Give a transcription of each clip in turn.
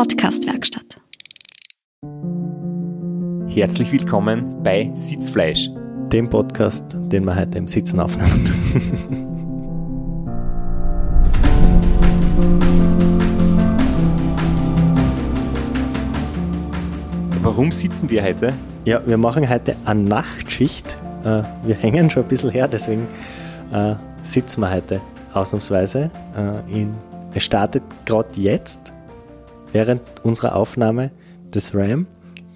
Podcastwerkstatt. Herzlich willkommen bei Sitzfleisch, dem Podcast, den wir heute im Sitzen aufnehmen. Warum sitzen wir heute? Ja, wir machen heute eine Nachtschicht. Äh, wir hängen schon ein bisschen her, deswegen äh, sitzen wir heute ausnahmsweise. Äh, es startet gerade jetzt, während unserer Aufnahme, das RAM,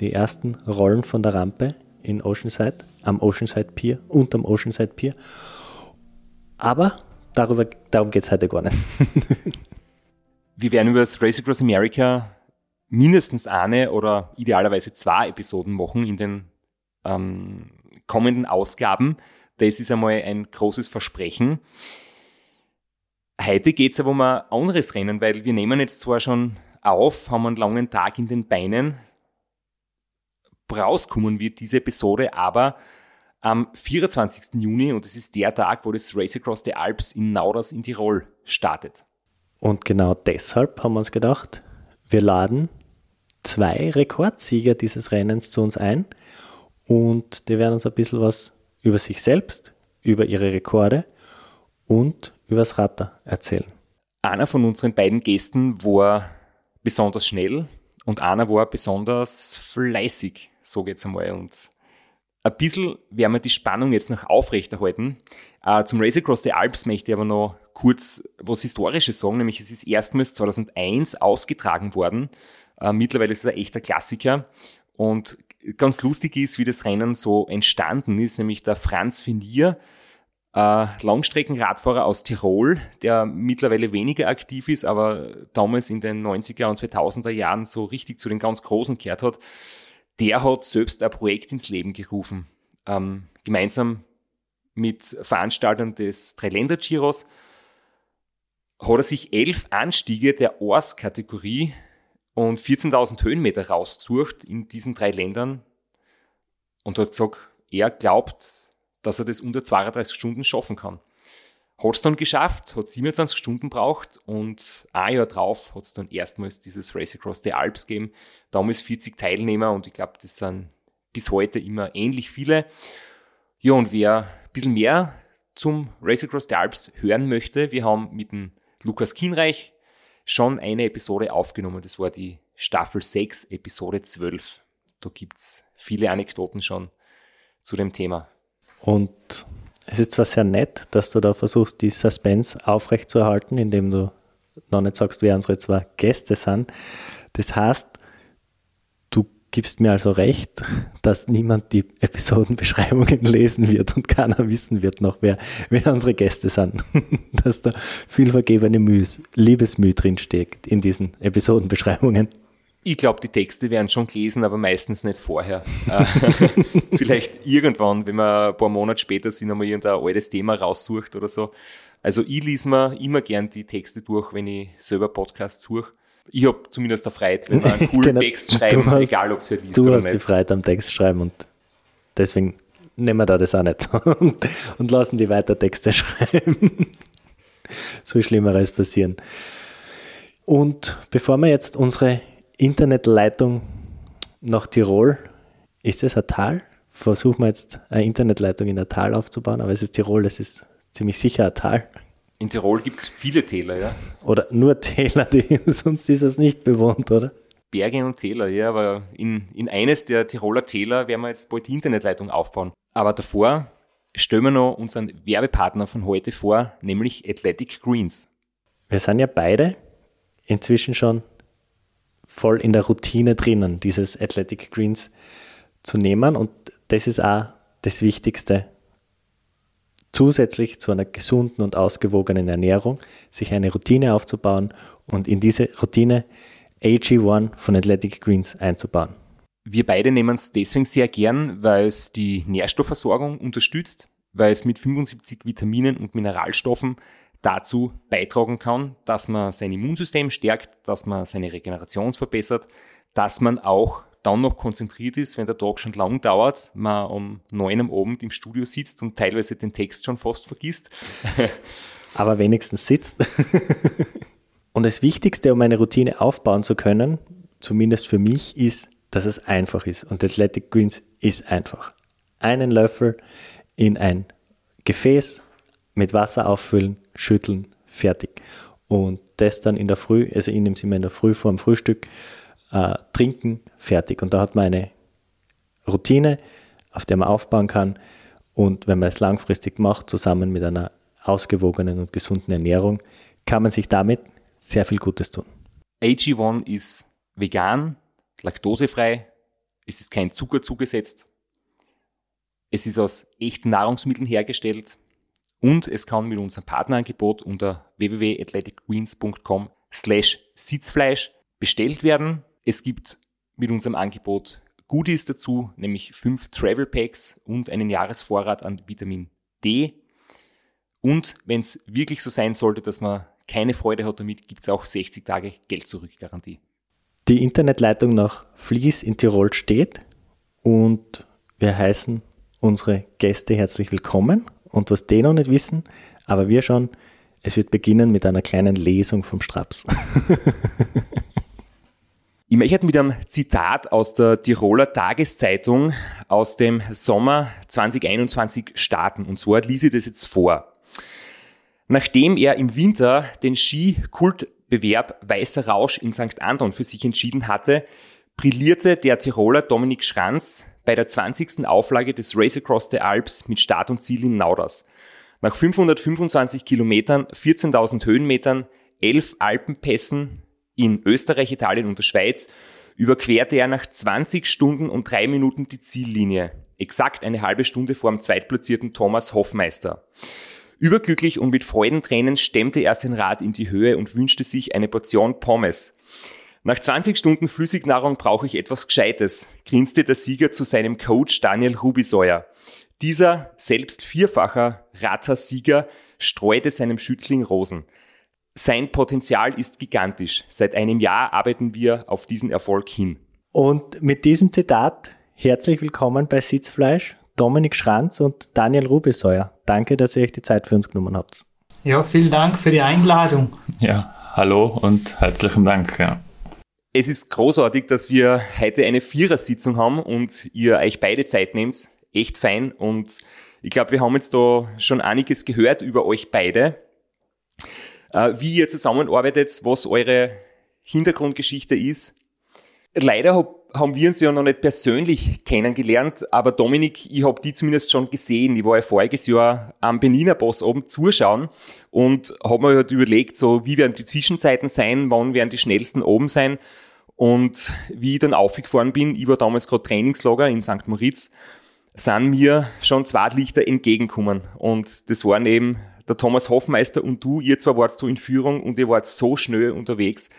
die ersten Rollen von der Rampe in Oceanside, am Oceanside Pier und am Oceanside Pier. Aber darüber, darum geht es heute gar nicht. wir werden über das Race Across America mindestens eine oder idealerweise zwei Episoden machen in den ähm, kommenden Ausgaben. Das ist einmal ein großes Versprechen. Heute geht es aber um ein anderes Rennen, weil wir nehmen jetzt zwar schon auf, haben einen langen Tag in den Beinen. Rauskommen wird diese Episode aber am 24. Juni und es ist der Tag, wo das Race Across the Alps in Nauders in Tirol startet. Und genau deshalb haben wir uns gedacht, wir laden zwei Rekordsieger dieses Rennens zu uns ein und die werden uns ein bisschen was über sich selbst, über ihre Rekorde und über das Ratter erzählen. Einer von unseren beiden Gästen war besonders schnell und einer war besonders fleißig, so geht's einmal. Und ein bisschen werden wir die Spannung jetzt noch aufrechterhalten. Äh, zum Race Across the Alps möchte ich aber noch kurz was Historisches sagen, nämlich es ist erstmals 2001 ausgetragen worden. Äh, mittlerweile ist es ein echter Klassiker. Und ganz lustig ist, wie das Rennen so entstanden ist, nämlich der Franz Venier, äh, Langstreckenradfahrer aus Tirol, der mittlerweile weniger aktiv ist, aber damals in den 90er und 2000er Jahren so richtig zu den ganz Großen gehört hat, der hat selbst ein Projekt ins Leben gerufen. Ähm, gemeinsam mit Veranstaltern des Dreiländer-Giros hat er sich elf Anstiege der Ors-Kategorie und 14.000 Höhenmeter rausgesucht in diesen drei Ländern und hat gesagt, er glaubt, dass er das unter 32 Stunden schaffen kann. Hat es dann geschafft, hat 27 Stunden braucht und ein Jahr drauf hat es dann erstmals dieses Race Across the Alps gegeben. Damals 40 Teilnehmer und ich glaube, das sind bis heute immer ähnlich viele. Ja, und wer ein bisschen mehr zum Race Across the Alps hören möchte, wir haben mit dem Lukas Kienreich schon eine Episode aufgenommen. Das war die Staffel 6, Episode 12. Da gibt es viele Anekdoten schon zu dem Thema. Und es ist zwar sehr nett, dass du da versuchst, die Suspense aufrechtzuerhalten, indem du noch nicht sagst, wer unsere zwei Gäste sind. Das heißt, du gibst mir also recht, dass niemand die Episodenbeschreibungen lesen wird und keiner wissen wird noch, wer, wer unsere Gäste sind. dass da viel vergebene Mühe, Liebesmühe drinsteckt in diesen Episodenbeschreibungen. Ich glaube, die Texte werden schon gelesen, aber meistens nicht vorher. Äh, vielleicht irgendwann, wenn wir ein paar Monate später sind, einmal irgendein altes Thema raussucht oder so. Also ich lese mir immer gern die Texte durch, wenn ich selber Podcasts suche. Ich habe zumindest eine Freude, wenn wir einen coolen genau, Text schreiben, hast, egal ob sie liest Du hast nicht. die Freude am Text schreiben und deswegen nehmen wir da das auch nicht und, und lassen die weiter Texte schreiben. so Schlimmeres passieren. Und bevor wir jetzt unsere Internetleitung nach Tirol. Ist das ein Tal? Versuchen wir jetzt eine Internetleitung in ein Tal aufzubauen, aber es ist Tirol, es ist ziemlich sicher ein Tal. In Tirol gibt es viele Täler, ja. Oder nur Täler, die, sonst ist es nicht bewohnt, oder? Berge und Täler, ja, aber in, in eines der Tiroler Täler werden wir jetzt bald die Internetleitung aufbauen. Aber davor stellen wir noch unseren Werbepartner von heute vor, nämlich Athletic Greens. Wir sind ja beide inzwischen schon voll in der Routine drinnen, dieses Athletic Greens zu nehmen. Und das ist auch das Wichtigste. Zusätzlich zu einer gesunden und ausgewogenen Ernährung, sich eine Routine aufzubauen und in diese Routine AG1 von Athletic Greens einzubauen. Wir beide nehmen es deswegen sehr gern, weil es die Nährstoffversorgung unterstützt, weil es mit 75 Vitaminen und Mineralstoffen dazu beitragen kann, dass man sein Immunsystem stärkt, dass man seine Regeneration verbessert, dass man auch dann noch konzentriert ist, wenn der Tag schon lang dauert, man um neun am Abend im Studio sitzt und teilweise den Text schon fast vergisst. Aber wenigstens sitzt. und das Wichtigste, um eine Routine aufbauen zu können, zumindest für mich, ist, dass es einfach ist. Und Athletic Greens ist einfach. Einen Löffel in ein Gefäß mit Wasser auffüllen, schütteln, fertig. Und das dann in der Früh, also ich nehme es immer in der Früh vor dem Frühstück, äh, trinken, fertig. Und da hat man eine Routine, auf der man aufbauen kann. Und wenn man es langfristig macht, zusammen mit einer ausgewogenen und gesunden Ernährung, kann man sich damit sehr viel Gutes tun. AG1 ist vegan, laktosefrei, es ist kein Zucker zugesetzt, es ist aus echten Nahrungsmitteln hergestellt und es kann mit unserem Partnerangebot unter www.athleticgreens.com slash Sitzfleisch bestellt werden. Es gibt mit unserem Angebot Goodies dazu, nämlich fünf Travel Packs und einen Jahresvorrat an Vitamin D. Und wenn es wirklich so sein sollte, dass man keine Freude hat damit, gibt es auch 60 Tage Geld zurück Garantie. Die Internetleitung nach Fließ in Tirol steht und wir heißen unsere Gäste herzlich willkommen. Und was die noch nicht wissen, aber wir schon, es wird beginnen mit einer kleinen Lesung vom Straps. Ich möchte mit einem Zitat aus der Tiroler Tageszeitung aus dem Sommer 2021 starten. Und zwar ließ ich das jetzt vor. Nachdem er im Winter den Ski-Kultbewerb Weißer Rausch in St. Anton für sich entschieden hatte, brillierte der Tiroler Dominik Schranz bei der 20. Auflage des Race Across the Alps mit Start und Ziel in Nauders. Nach 525 Kilometern, 14.000 Höhenmetern, 11 Alpenpässen in Österreich, Italien und der Schweiz überquerte er nach 20 Stunden und drei Minuten die Ziellinie. Exakt eine halbe Stunde vor dem zweitplatzierten Thomas Hoffmeister. Überglücklich und mit Freudentränen stemmte er sein Rad in die Höhe und wünschte sich eine Portion Pommes. Nach 20 Stunden Flüssignahrung brauche ich etwas Gescheites, grinste der Sieger zu seinem Coach Daniel Rubisäuer. Dieser, selbst vierfacher Rattersieger, streute seinem Schützling Rosen. Sein Potenzial ist gigantisch. Seit einem Jahr arbeiten wir auf diesen Erfolg hin. Und mit diesem Zitat herzlich willkommen bei Sitzfleisch, Dominik Schranz und Daniel Rubisäuer. Danke, dass ihr euch die Zeit für uns genommen habt. Ja, vielen Dank für die Einladung. Ja, hallo und herzlichen Dank. Ja. Es ist großartig, dass wir heute eine Vierersitzung haben und ihr euch beide Zeit nehmt. Echt fein. Und ich glaube, wir haben jetzt da schon einiges gehört über euch beide. Äh, wie ihr zusammenarbeitet, was eure Hintergrundgeschichte ist. Leider hab haben wir uns ja noch nicht persönlich kennengelernt, aber Dominik, ich habe die zumindest schon gesehen. Ich war ja voriges Jahr am Beniner Boss oben zuschauen und habe mir halt überlegt, so wie werden die Zwischenzeiten sein, wann werden die schnellsten oben sein. Und wie ich dann aufgefahren bin, ich war damals gerade Trainingslager in St. Moritz, sind mir schon zwei Lichter entgegengekommen. Und das waren eben der Thomas Hoffmeister und du. Ihr zwar wart so in Führung und ihr wart so schnell unterwegs,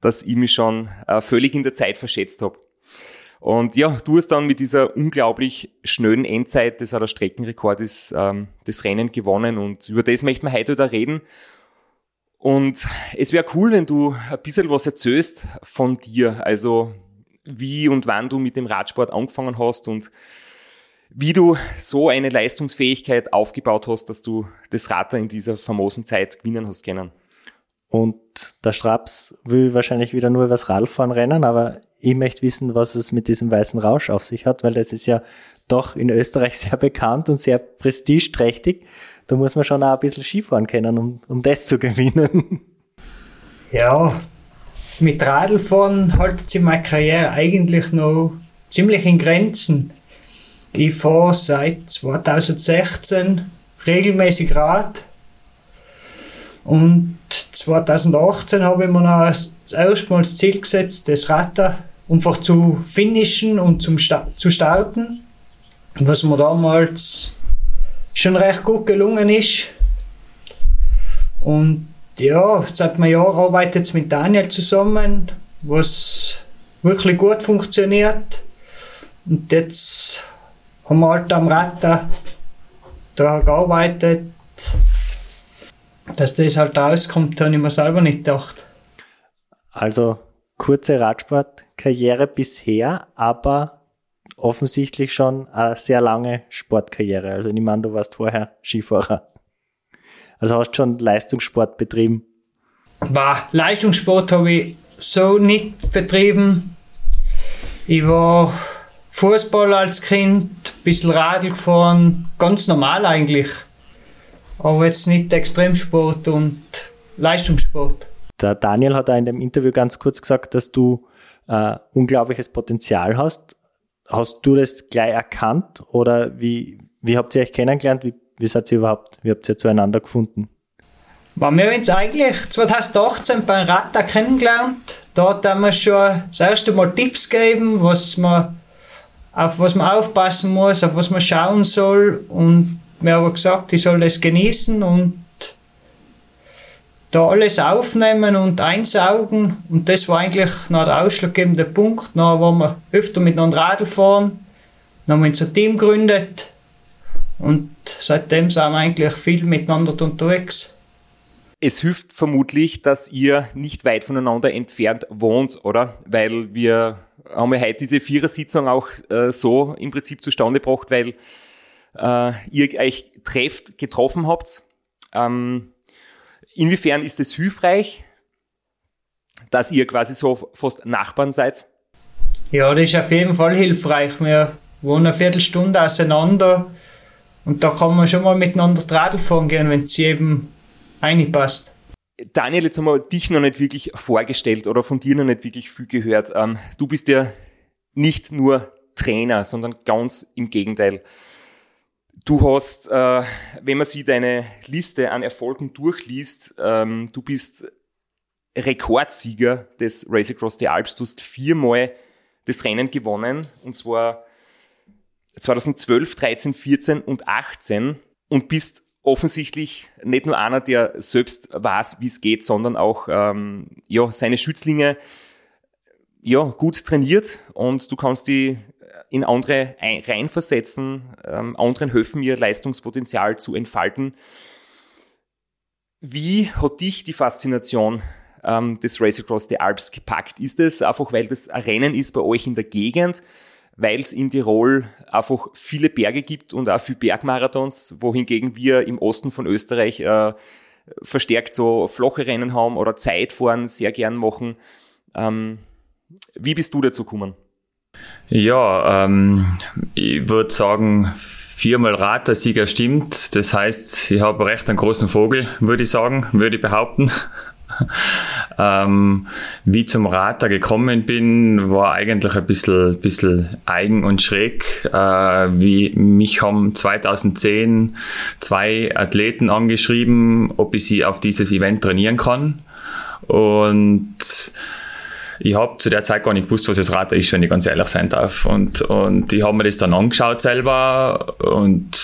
dass ich mich schon äh, völlig in der Zeit verschätzt habe. Und ja, du hast dann mit dieser unglaublich schnellen Endzeit, das auch der Streckenrekord ist, ähm, das Rennen gewonnen und über das möchten wir heute da reden. Und es wäre cool, wenn du ein bisschen was erzählst von dir, also wie und wann du mit dem Radsport angefangen hast und wie du so eine Leistungsfähigkeit aufgebaut hast, dass du das Rad in dieser famosen Zeit gewinnen hast können. Und der Straps will wahrscheinlich wieder nur übers Radfahren rennen, aber ich möchte wissen, was es mit diesem weißen Rausch auf sich hat, weil das ist ja doch in Österreich sehr bekannt und sehr prestigeträchtig. Da muss man schon auch ein bisschen Skifahren können, um, um das zu gewinnen. Ja, mit Radlfahren haltet sich meine Karriere eigentlich noch ziemlich in Grenzen. Ich fahre seit 2016 regelmäßig Rad und 2018 habe ich mir noch das erste Mal das Ziel gesetzt, das Rad einfach zu finishen und zum Sta zu starten. Was mir damals schon recht gut gelungen ist. Und ja, seit einem Jahr arbeitet es mit Daniel zusammen, was wirklich gut funktioniert. Und jetzt haben wir halt am Rad da gearbeitet. Dass das halt rauskommt, habe ich mir selber nicht gedacht. Also kurze Radsportkarriere bisher, aber offensichtlich schon eine sehr lange Sportkarriere. Also ich meine, du warst vorher Skifahrer. Also hast schon Leistungssport betrieben. War Leistungssport habe ich so nicht betrieben. Ich war Fußball als Kind, ein bisschen Radl gefahren, ganz normal eigentlich. Aber jetzt nicht Extremsport und Leistungssport. Der Daniel hat da in dem Interview ganz kurz gesagt, dass du äh, unglaubliches Potenzial hast. Hast du das gleich erkannt oder wie, wie habt ihr euch kennengelernt? Wie, wie seid ihr überhaupt, wie habt ihr zueinander gefunden? Wir haben uns eigentlich 2018 beim Rata kennengelernt. Da hat er mir schon das erste Mal Tipps gegeben, was man, auf was man aufpassen muss, auf was man schauen soll. Und mir aber gesagt, ich soll das genießen und da alles aufnehmen und einsaugen. Und das war eigentlich noch der ausschlaggebende Punkt. Dann waren wir öfter miteinander Radl fahren. Dann haben wir unser Team gegründet. Und seitdem sind wir eigentlich viel miteinander unterwegs. Es hilft vermutlich, dass ihr nicht weit voneinander entfernt wohnt, oder? Weil wir haben ja heute diese Vierersitzung auch äh, so im Prinzip zustande gebracht, weil äh, ihr euch trefft, getroffen habt. Ähm, inwiefern ist es hilfreich, dass ihr quasi so fast Nachbarn seid? Ja, das ist auf jeden Fall hilfreich. Wir wohnen eine Viertelstunde auseinander und da kann man schon mal miteinander Radl fahren gehen, wenn es eben reinpasst. Daniel, jetzt haben wir dich noch nicht wirklich vorgestellt oder von dir noch nicht wirklich viel gehört. Ähm, du bist ja nicht nur Trainer, sondern ganz im Gegenteil. Du hast, äh, wenn man sich deine Liste an Erfolgen durchliest, ähm, du bist Rekordsieger des Race Across the Alps. Du hast viermal das Rennen gewonnen und zwar 2012, 13, 14 und 18 und bist offensichtlich nicht nur einer, der selbst weiß, wie es geht, sondern auch ähm, ja, seine Schützlinge ja, gut trainiert und du kannst die in andere reinversetzen, ähm, anderen helfen, ihr Leistungspotenzial zu entfalten. Wie hat dich die Faszination ähm, des Race Across the Alps gepackt? Ist es einfach, weil das ein Rennen ist bei euch in der Gegend, weil es in Tirol einfach viele Berge gibt und auch viele Bergmarathons, wohingegen wir im Osten von Österreich äh, verstärkt so flache Rennen haben oder Zeitfahren sehr gern machen. Ähm, wie bist du dazu gekommen? Ja, ähm, ich würde sagen, viermal Ratersieger stimmt. Das heißt, ich habe recht einen großen Vogel, würde ich sagen, würde ich behaupten. ähm, wie zum Rater gekommen bin, war eigentlich ein bisschen, bisschen eigen und schräg. Äh, wie mich haben 2010 zwei Athleten angeschrieben, ob ich sie auf dieses Event trainieren kann. Und ich habe zu der Zeit gar nicht gewusst, was das Rad ist, wenn ich ganz ehrlich sein darf. Und, und ich habe mir das dann angeschaut selber und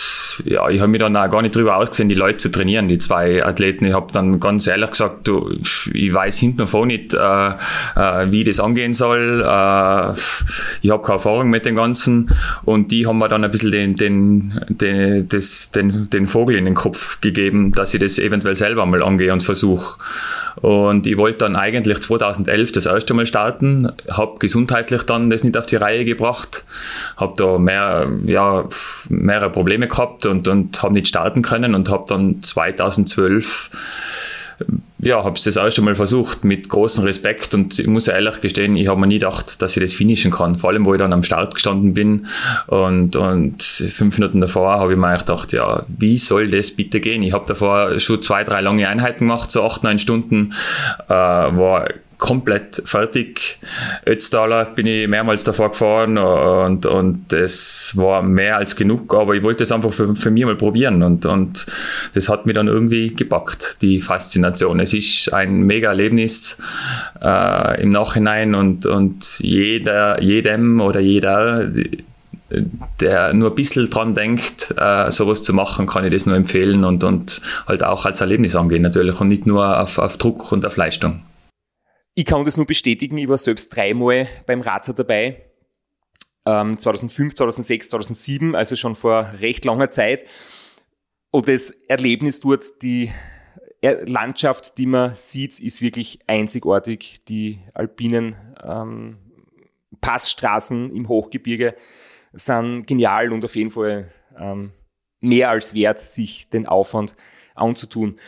ja, ich habe mir dann auch gar nicht drüber ausgesehen, die Leute zu trainieren, die zwei Athleten. Ich habe dann ganz ehrlich gesagt, du, ich weiß hinten und vorne nicht, äh, äh, wie das angehen soll. Äh, ich habe keine Erfahrung mit dem Ganzen und die haben mir dann ein bisschen den, den, den, das, den, den Vogel in den Kopf gegeben, dass ich das eventuell selber mal angehe und versuche. Und ich wollte dann eigentlich 2011 das erste Mal starten, habe gesundheitlich dann das nicht auf die Reihe gebracht, habe da mehr, ja, mehrere Probleme gehabt und, und habe nicht starten können und habe dann 2012 ja, habe es das erste Mal versucht mit großem Respekt und ich muss ehrlich gestehen, ich habe mir nie gedacht, dass ich das finishen kann. Vor allem, wo ich dann am Start gestanden bin und, und fünf Minuten davor habe ich mir gedacht, ja, wie soll das bitte gehen? Ich habe davor schon zwei, drei lange Einheiten gemacht, so acht, neun Stunden, äh, war komplett fertig. Ötztaler bin ich mehrmals davor gefahren und, und das war mehr als genug, aber ich wollte es einfach für, für mich mal probieren und, und das hat mir dann irgendwie gepackt, die Faszination. Es ist ein mega Erlebnis äh, im Nachhinein und, und jeder, jedem oder jeder, der nur ein bisschen dran denkt, äh, sowas zu machen, kann ich das nur empfehlen und, und halt auch als Erlebnis angehen natürlich und nicht nur auf, auf Druck und auf Leistung. Ich kann das nur bestätigen, ich war selbst dreimal beim Razer dabei. Ähm, 2005, 2006, 2007, also schon vor recht langer Zeit. Und das Erlebnis dort, die Landschaft, die man sieht, ist wirklich einzigartig. Die alpinen ähm, Passstraßen im Hochgebirge sind genial und auf jeden Fall ähm, mehr als wert, sich den Aufwand anzutun.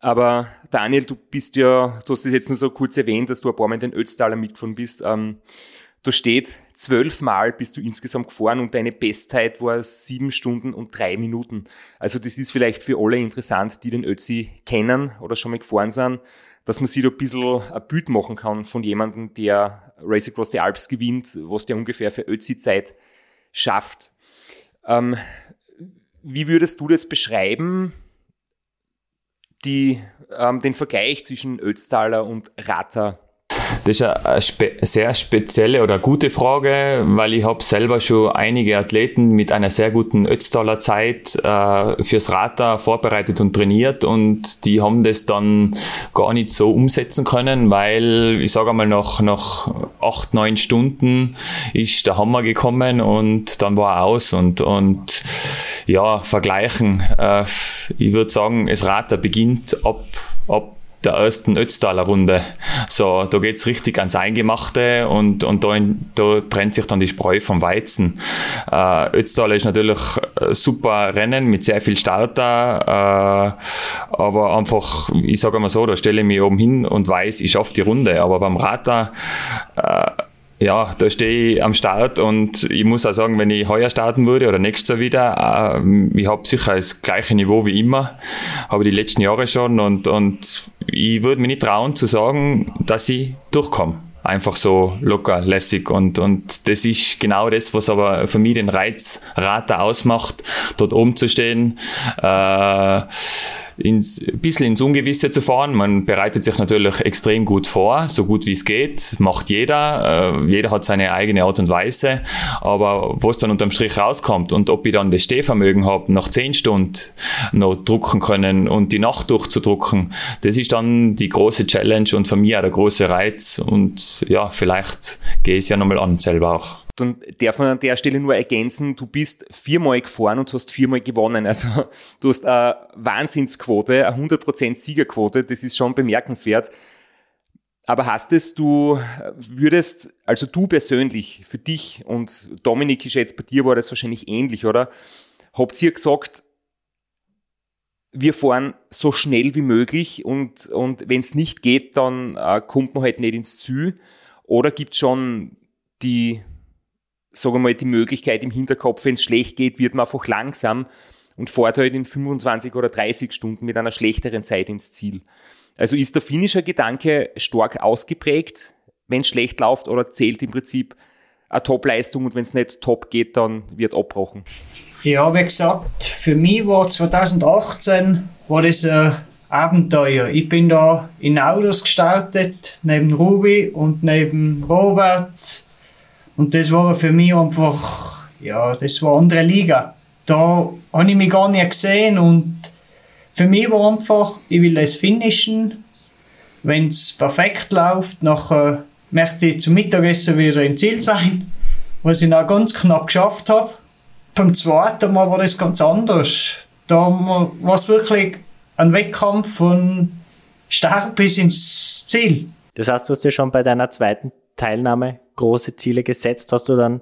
Aber Daniel, du bist ja, du hast es jetzt nur so kurz erwähnt, dass du ein paar Mal in den Ötztaler mitgefahren bist. Ähm, da steht, zwölfmal bist du insgesamt gefahren und deine Bestzeit war sieben Stunden und drei Minuten. Also das ist vielleicht für alle interessant, die den Ötzi kennen oder schon mal gefahren sind, dass man sich da ein bisschen ein Bild machen kann von jemandem, der Race Across the Alps gewinnt, was der ungefähr für Ötzi-Zeit schafft. Ähm, wie würdest du das beschreiben, die, ähm, den Vergleich zwischen Ötztaler und Rata das ist eine spe sehr spezielle oder gute Frage, weil ich habe selber schon einige Athleten mit einer sehr guten Ötztaler Zeit äh, fürs Rata vorbereitet und trainiert und die haben das dann gar nicht so umsetzen können, weil ich sage einmal nach, nach acht, neun Stunden ist der Hammer gekommen und dann war er aus und, und ja, vergleichen. Äh, ich würde sagen, das Rata beginnt ab, ab der ersten Ötztaler Runde. So, da geht's richtig ans Eingemachte und, und da, in, da trennt sich dann die Spreu vom Weizen. Äh, Ötztaler ist natürlich ein super Rennen mit sehr viel Starter, äh, aber einfach, ich sage mal so, da stelle ich mich oben hin und weiß, ich schaffe die Runde. Aber beim Rata äh, ja, da stehe ich am Start und ich muss auch sagen, wenn ich heuer starten würde oder nächstes Jahr wieder, äh, ich habe sicher das gleiche Niveau wie immer, habe die letzten Jahre schon und, und ich würde mich nicht trauen zu sagen, dass ich durchkomme einfach so locker, lässig und, und das ist genau das, was aber für mich den Reiz Rater ausmacht, dort oben zu stehen, äh, ins, ein bisschen ins Ungewisse zu fahren. Man bereitet sich natürlich extrem gut vor, so gut wie es geht, macht jeder. Äh, jeder hat seine eigene Art und Weise. Aber was dann unterm Strich rauskommt und ob ich dann das Stehvermögen habe, nach zehn Stunden noch drucken können und die Nacht durchzudrucken, das ist dann die große Challenge und für mich auch der große Reiz. Und ja, vielleicht gehe ich es ja nochmal an, selber auch dann darf man an der Stelle nur ergänzen, du bist viermal gefahren und hast viermal gewonnen. Also du hast eine Wahnsinnsquote, eine 100% Siegerquote, das ist schon bemerkenswert. Aber hast es, du würdest, also du persönlich, für dich und Dominik, ich schätze, bei dir war das wahrscheinlich ähnlich, oder? Habt ihr gesagt, wir fahren so schnell wie möglich und, und wenn es nicht geht, dann äh, kommt man halt nicht ins Ziel? Oder gibt es schon die sagen wir mal, die Möglichkeit im Hinterkopf, wenn es schlecht geht, wird man einfach langsam und fährt halt in 25 oder 30 Stunden mit einer schlechteren Zeit ins Ziel. Also ist der finnische Gedanke stark ausgeprägt, wenn es schlecht läuft oder zählt im Prinzip eine Top-Leistung und wenn es nicht top geht, dann wird abbrochen? Ja, wie gesagt, für mich war 2018 war das ein Abenteuer. Ich bin da in Autos gestartet, neben Ruby und neben Robert und das war für mich einfach, ja, das war eine andere Liga. Da habe ich mich gar nicht gesehen und für mich war einfach, ich will es finishen. Wenn es perfekt läuft, nachher möchte ich zum Mittagessen wieder im Ziel sein, was ich noch ganz knapp geschafft habe. Beim zweiten Mal war das ganz anders. Da war es wirklich ein Wettkampf von Start bis ins Ziel. Das heißt, du hast ja schon bei deiner zweiten Teilnahme große Ziele gesetzt? Hast du dann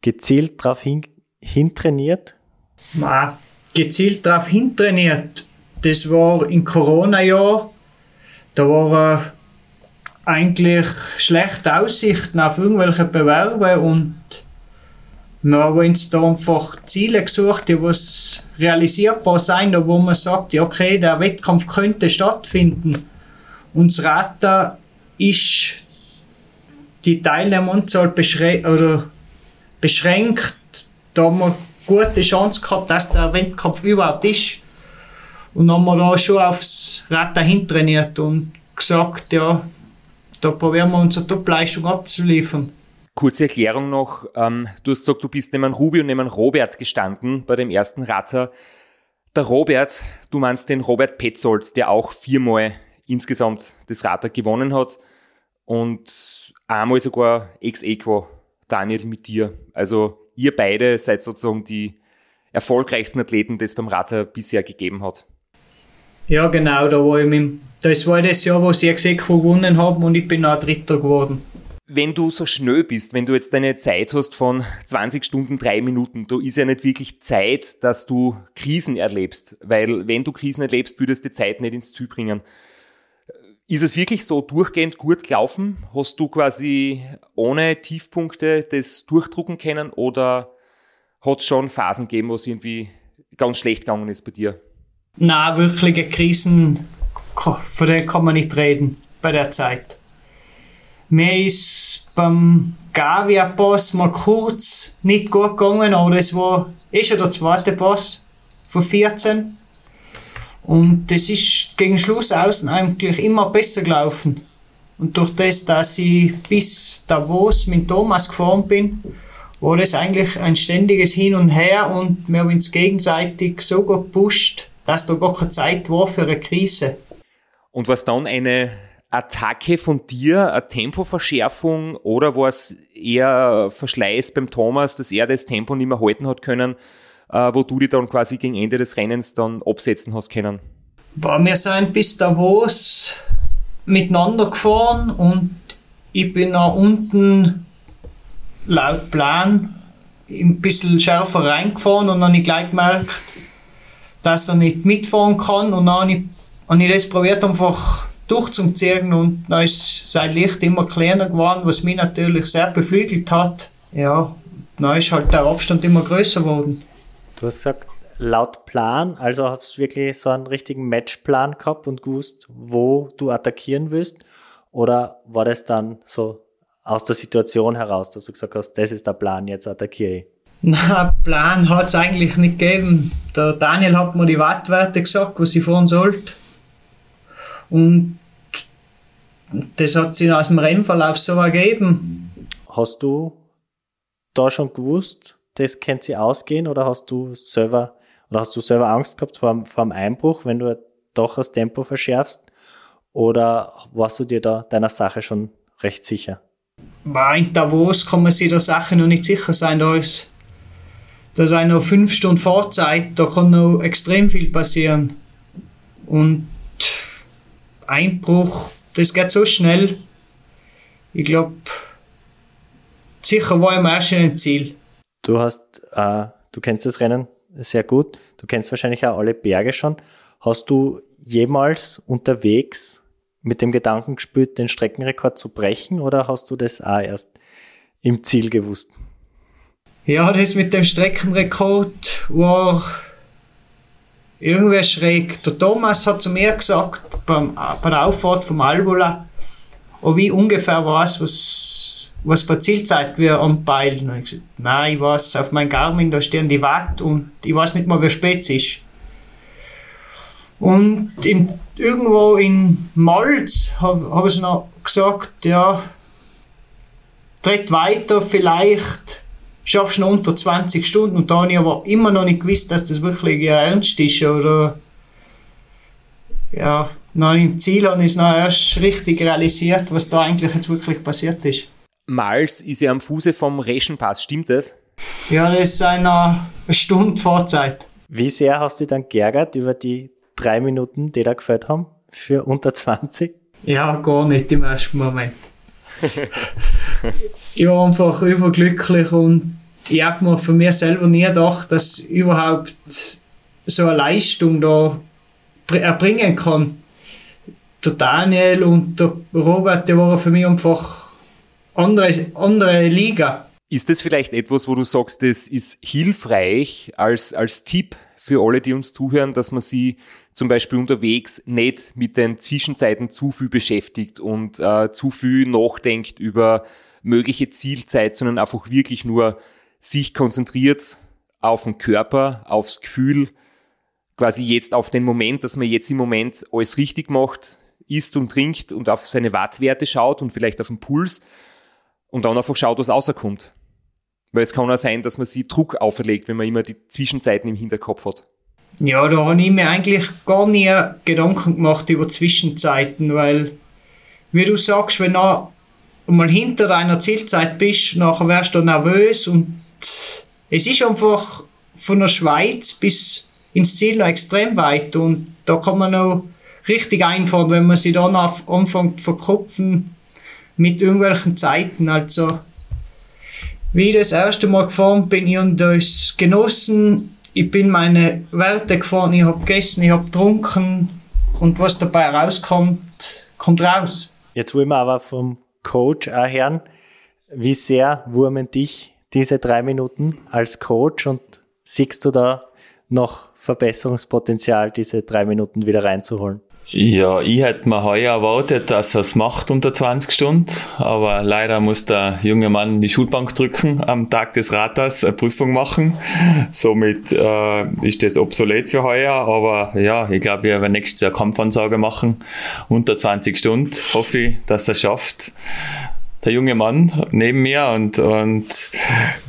gezielt darauf hin, hintrainiert? Nein, gezielt darauf hintrainiert. Das war im Corona-Jahr. Da war äh, eigentlich schlechte Aussichten auf irgendwelche Bewerbe und wir haben uns da einfach Ziele gesucht, die was realisierbar sein, wo man sagt, ja, okay, der Wettkampf könnte stattfinden. Das Rata ist die Teilnehmeranzahl beschränkt, beschränkt. Da haben wir gute Chance gehabt, dass der Wettkampf überhaupt ist. Und dann haben wir da schon aufs Rad dahin trainiert und gesagt, ja, da probieren wir unsere Topleistung abzuliefern. Kurze Erklärung noch. Ähm, du hast gesagt, du bist neben Ruby und neben Robert gestanden bei dem ersten Radler. Der Robert, du meinst den Robert Petzold, der auch viermal insgesamt das Radler gewonnen hat. Und einmal sogar ex equo Daniel mit dir. Also ihr beide seid sozusagen die erfolgreichsten Athleten, die es beim Radler bisher gegeben hat. Ja, genau, da war ich mit, das war das Jahr, wo sie ex equo gewonnen haben und ich bin auch Dritter geworden. wenn du so schnell bist, wenn du jetzt deine Zeit hast von 20 Stunden, drei Minuten, da ist ja nicht wirklich Zeit, dass du Krisen erlebst, weil wenn du Krisen erlebst, würdest du die Zeit nicht ins Ziel bringen. Ist es wirklich so durchgehend gut gelaufen? Hast du quasi ohne Tiefpunkte das durchdrucken können oder hat es schon Phasen gegeben, wo es irgendwie ganz schlecht gegangen ist bei dir? Na, wirkliche Krisen, von denen kann man nicht reden bei der Zeit. Mir ist beim Gavia-Pass mal kurz nicht gut gegangen, aber das war eh schon der zweite Pass von 14. Und das ist gegen Schluss außen eigentlich immer besser gelaufen. Und durch das, dass ich bis Davos mit Thomas gefahren bin, war das eigentlich ein ständiges Hin und Her und wir haben uns gegenseitig so gepusht, dass da gar keine Zeit war für eine Krise. Und was dann eine Attacke von dir, eine Tempoverschärfung oder war es eher Verschleiß beim Thomas, dass er das Tempo nicht mehr halten hat können, wo du dich dann quasi gegen Ende des Rennens dann absetzen hast können? Boah, wir sind bis Davos miteinander gefahren und ich bin nach unten laut Plan ein bisschen schärfer reingefahren und dann habe ich gleich gemerkt, dass er nicht mitfahren kann und dann habe ich, habe ich das probiert einfach durchzuziehen und dann ist sein Licht immer kleiner geworden, was mich natürlich sehr beflügelt hat. Ja, dann ist halt der Abstand immer größer geworden. Du hast gesagt, laut Plan, also hast du wirklich so einen richtigen Matchplan gehabt und gewusst, wo du attackieren willst? Oder war das dann so aus der Situation heraus, dass du gesagt hast, das ist der Plan, jetzt attackiere ich? Na, Plan hat es eigentlich nicht gegeben. Der Daniel hat mir die Wattwerte gesagt, was ich fahren sollte. Und das hat sich aus dem Rennverlauf so ergeben. Hast du da schon gewusst, das könnte sie ausgehen oder hast du selber oder hast du selber Angst gehabt vor, vor dem Einbruch, wenn du doch das Tempo verschärfst? Oder warst du dir da deiner Sache schon recht sicher? In Davos kann man sich der Sache noch nicht sicher sein. Da ist, da sind noch fünf Stunden Fahrzeit, da kann noch extrem viel passieren. Und Einbruch, das geht so schnell. Ich glaube, sicher war ich am ersten im Ziel. Du hast, äh, du kennst das Rennen sehr gut. Du kennst wahrscheinlich auch alle Berge schon. Hast du jemals unterwegs mit dem Gedanken gespielt, den Streckenrekord zu brechen oder hast du das auch erst im Ziel gewusst? Ja, das mit dem Streckenrekord war irgendwie schräg. Der Thomas hat zu mir gesagt, beim, bei der Auffahrt vom Albola, ob ich ungefähr weiß, was, was für Zielzeit wir anpeilen. Und ich gesagt, nein, ich weiß, auf meinem Garmin, da stehen die Watt und ich weiß nicht mal, wie spät es ist. Und im, irgendwo in Malz habe hab ich noch gesagt, ja, tritt weiter, vielleicht schaffst du noch unter 20 Stunden. Und da habe ich aber immer noch nicht gewusst, dass das wirklich ernst ist. Oder ja, noch im Ziel habe ich es noch erst richtig realisiert, was da eigentlich jetzt wirklich passiert ist. Mals ist ja am Fuße vom Reschenpass, stimmt das? Ja, das ist eine Stunde Fahrzeit. Wie sehr hast du dich dann geärgert über die drei Minuten, die da gefällt haben, für unter 20? Ja, gar nicht im ersten Moment. ich war einfach überglücklich und ich habe mir von mir selber nie gedacht, dass ich überhaupt so eine Leistung da erbringen kann. Der Daniel und der Robert, die waren für mich einfach andere, andere Liga. Ist das vielleicht etwas, wo du sagst, das ist hilfreich als, als Tipp für alle, die uns zuhören, dass man sie zum Beispiel unterwegs nicht mit den Zwischenzeiten zu viel beschäftigt und äh, zu viel nachdenkt über mögliche Zielzeit, sondern einfach wirklich nur sich konzentriert auf den Körper, aufs Gefühl, quasi jetzt auf den Moment, dass man jetzt im Moment alles richtig macht, isst und trinkt und auf seine Wattwerte schaut und vielleicht auf den Puls und dann einfach schaut, was rauskommt. Weil es kann auch sein, dass man sich Druck auferlegt, wenn man immer die Zwischenzeiten im Hinterkopf hat. Ja, da habe ich mir eigentlich gar nie Gedanken gemacht über Zwischenzeiten, weil, wie du sagst, wenn du mal hinter deiner Zielzeit bist, nachher wärst du nervös und es ist einfach von der Schweiz bis ins Ziel noch extrem weit und da kann man noch richtig einfahren, wenn man sich dann anfängt zu verkopfen, mit irgendwelchen Zeiten. Also, wie ich das erste Mal gefahren bin, ich habe das genossen. Ich bin meine Werte gefahren, ich habe gegessen, ich habe getrunken und was dabei rauskommt, kommt raus. Jetzt wollen wir aber vom Coach auch hören, wie sehr wurmen dich diese drei Minuten als Coach und siehst du da noch Verbesserungspotenzial, diese drei Minuten wieder reinzuholen? Ja, ich hätte mir heuer erwartet, dass er es macht unter 20 Stunden, aber leider muss der junge Mann die Schulbank drücken am Tag des Raters eine Prüfung machen. Somit äh, ist das obsolet für heuer, aber ja, ich glaube, wir werden nächstes Jahr Kampfansage machen unter 20 Stunden. Hoffe ich, dass er schafft der junge Mann neben mir und, und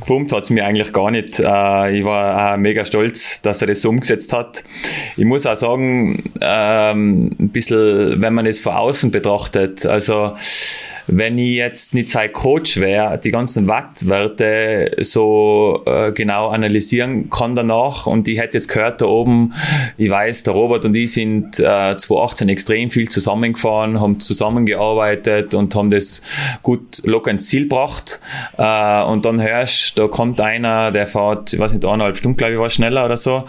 gewummt hat es mir eigentlich gar nicht. Äh, ich war auch mega stolz, dass er das so umgesetzt hat. Ich muss auch sagen, ähm, ein bisschen, wenn man es von außen betrachtet, also wenn ich jetzt nicht sein Coach wäre, die ganzen Wattwerte so äh, genau analysieren kann danach und ich hätte jetzt gehört da oben, ich weiß, der Robert und ich sind äh, 2018 extrem viel zusammengefahren, haben zusammengearbeitet und haben das gut locker ins Ziel gebracht äh, und dann hörst, da kommt einer, der fährt, ich weiß nicht, eineinhalb Stunden, glaube ich, war schneller oder so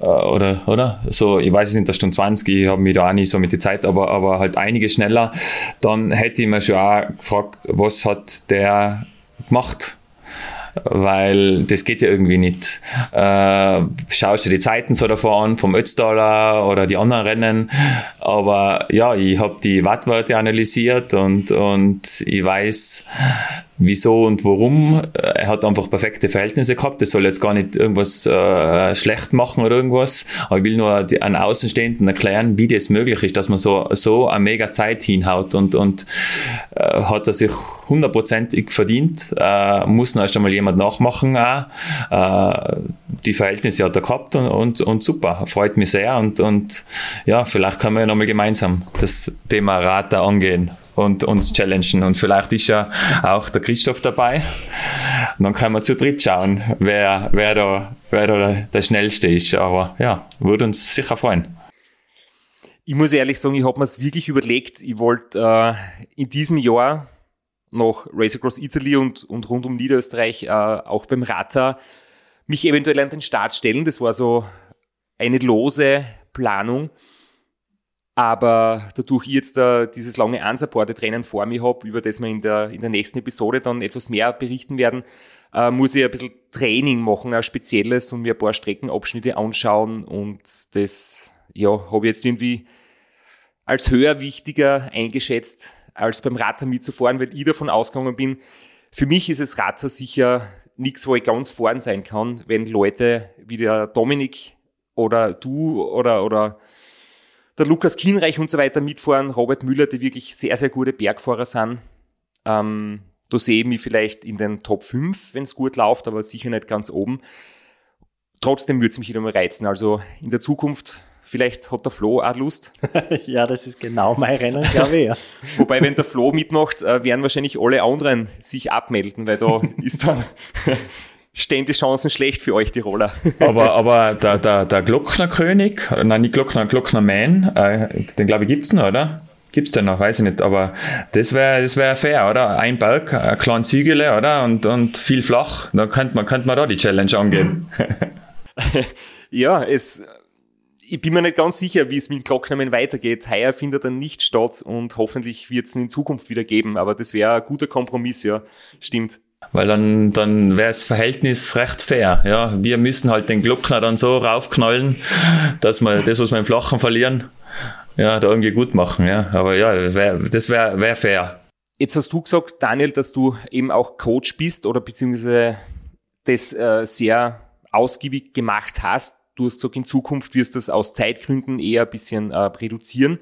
äh, oder, oder? So, ich weiß es nicht, der Stunde 20, ich habe mich da auch nicht so mit der Zeit, aber, aber halt einige schneller, dann hätte ich mir schon auch gefragt, was hat der gemacht? Weil das geht ja irgendwie nicht. Äh, schaust du die Zeiten so davor an, vom Ötztaler oder die anderen Rennen, aber ja, ich habe die Wattwerte analysiert und, und ich weiß, wieso und warum. Er hat einfach perfekte Verhältnisse gehabt. Das soll jetzt gar nicht irgendwas äh, schlecht machen oder irgendwas. Aber ich will nur an Außenstehenden erklären, wie das möglich ist, dass man so, so eine mega Zeit hinhaut und, und äh, hat er sich hundertprozentig verdient. Äh, muss noch erst einmal jemand nachmachen. Auch. Äh, die Verhältnisse hat er gehabt und, und, und super. Freut mich sehr und, und ja, vielleicht können wir ja nochmal gemeinsam das Thema Rata angehen und uns challengen. Und vielleicht ist ja auch der Christoph dabei. Und dann können wir zu dritt schauen, wer, wer, da, wer da der Schnellste ist. Aber ja, würde uns sicher freuen. Ich muss ehrlich sagen, ich habe mir es wirklich überlegt. Ich wollte äh, in diesem Jahr noch Race Across Italy und, und rund um Niederösterreich äh, auch beim Rata mich eventuell an den Start stellen. Das war so eine lose Planung. Aber dadurch ich jetzt da dieses lange unsupported Rennen vor mir habe, über das wir in der, in der nächsten Episode dann etwas mehr berichten werden, äh, muss ich ein bisschen Training machen, ein spezielles und mir ein paar Streckenabschnitte anschauen. Und das, ja, habe ich jetzt irgendwie als höher wichtiger eingeschätzt, als beim Radler mitzufahren, weil ich davon ausgegangen bin, für mich ist es Radler sicher nichts, wo ich ganz vorn sein kann, wenn Leute wie der Dominik oder du oder, oder der Lukas Kienreich und so weiter mitfahren, Robert Müller, die wirklich sehr, sehr gute Bergfahrer sind. Ähm, da sehe ich mich vielleicht in den Top 5, wenn es gut läuft, aber sicher nicht ganz oben. Trotzdem würde es mich wieder mal reizen. Also in der Zukunft, vielleicht hat der Flo auch Lust. ja, das ist genau mein Rennen, glaube ich. Ja. Wobei, wenn der Flo mitmacht, äh, werden wahrscheinlich alle anderen sich abmelden, weil da ist dann stehen die Chancen schlecht für euch, die Roller. aber, aber der, der, der Glocknerkönig, nein, nicht Glockner, Glocknerman, äh, den glaube ich gibt's noch, oder? Gibt's den noch, weiß ich nicht, aber das wäre das wär fair, oder? Ein Berg, ein kleines Zügele, oder? Und, und viel flach, da könnte man, könnte man da die Challenge angehen. ja, es, ich bin mir nicht ganz sicher, wie es mit Glocknamen weitergeht. Heuer findet er nicht statt und hoffentlich wird es in Zukunft wieder geben, aber das wäre ein guter Kompromiss, ja, stimmt. Weil dann, dann wäre das Verhältnis recht fair. Ja, wir müssen halt den Glockner dann so raufknallen, dass wir das, was wir im Flachen verlieren, ja, da irgendwie gut machen. Ja, aber ja, wär, das wäre wär fair. Jetzt hast du gesagt, Daniel, dass du eben auch Coach bist oder beziehungsweise das äh, sehr ausgiebig gemacht hast. Du hast gesagt, in Zukunft wirst du das aus Zeitgründen eher ein bisschen äh, reduzieren.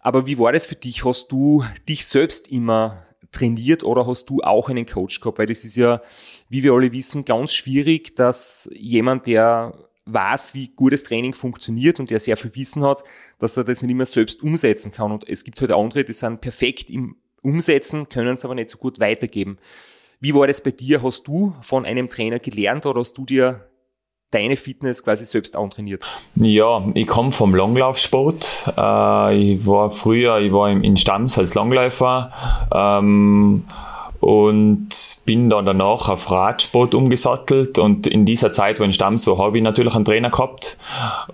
Aber wie war das für dich? Hast du dich selbst immer trainiert oder hast du auch einen Coach gehabt? Weil das ist ja, wie wir alle wissen, ganz schwierig, dass jemand, der weiß, wie gutes Training funktioniert und der sehr viel Wissen hat, dass er das nicht immer selbst umsetzen kann. Und es gibt halt andere, die sind perfekt im Umsetzen, können es aber nicht so gut weitergeben. Wie war das bei dir? Hast du von einem Trainer gelernt oder hast du dir deine Fitness quasi selbst antrainiert? Ja, ich komme vom Langlaufsport. Äh, ich war früher, ich war in Stamms als Langläufer. Ähm, und bin dann danach auf Radsport umgesattelt und in dieser Zeit, wo ich Stamms war, habe ich natürlich einen Trainer gehabt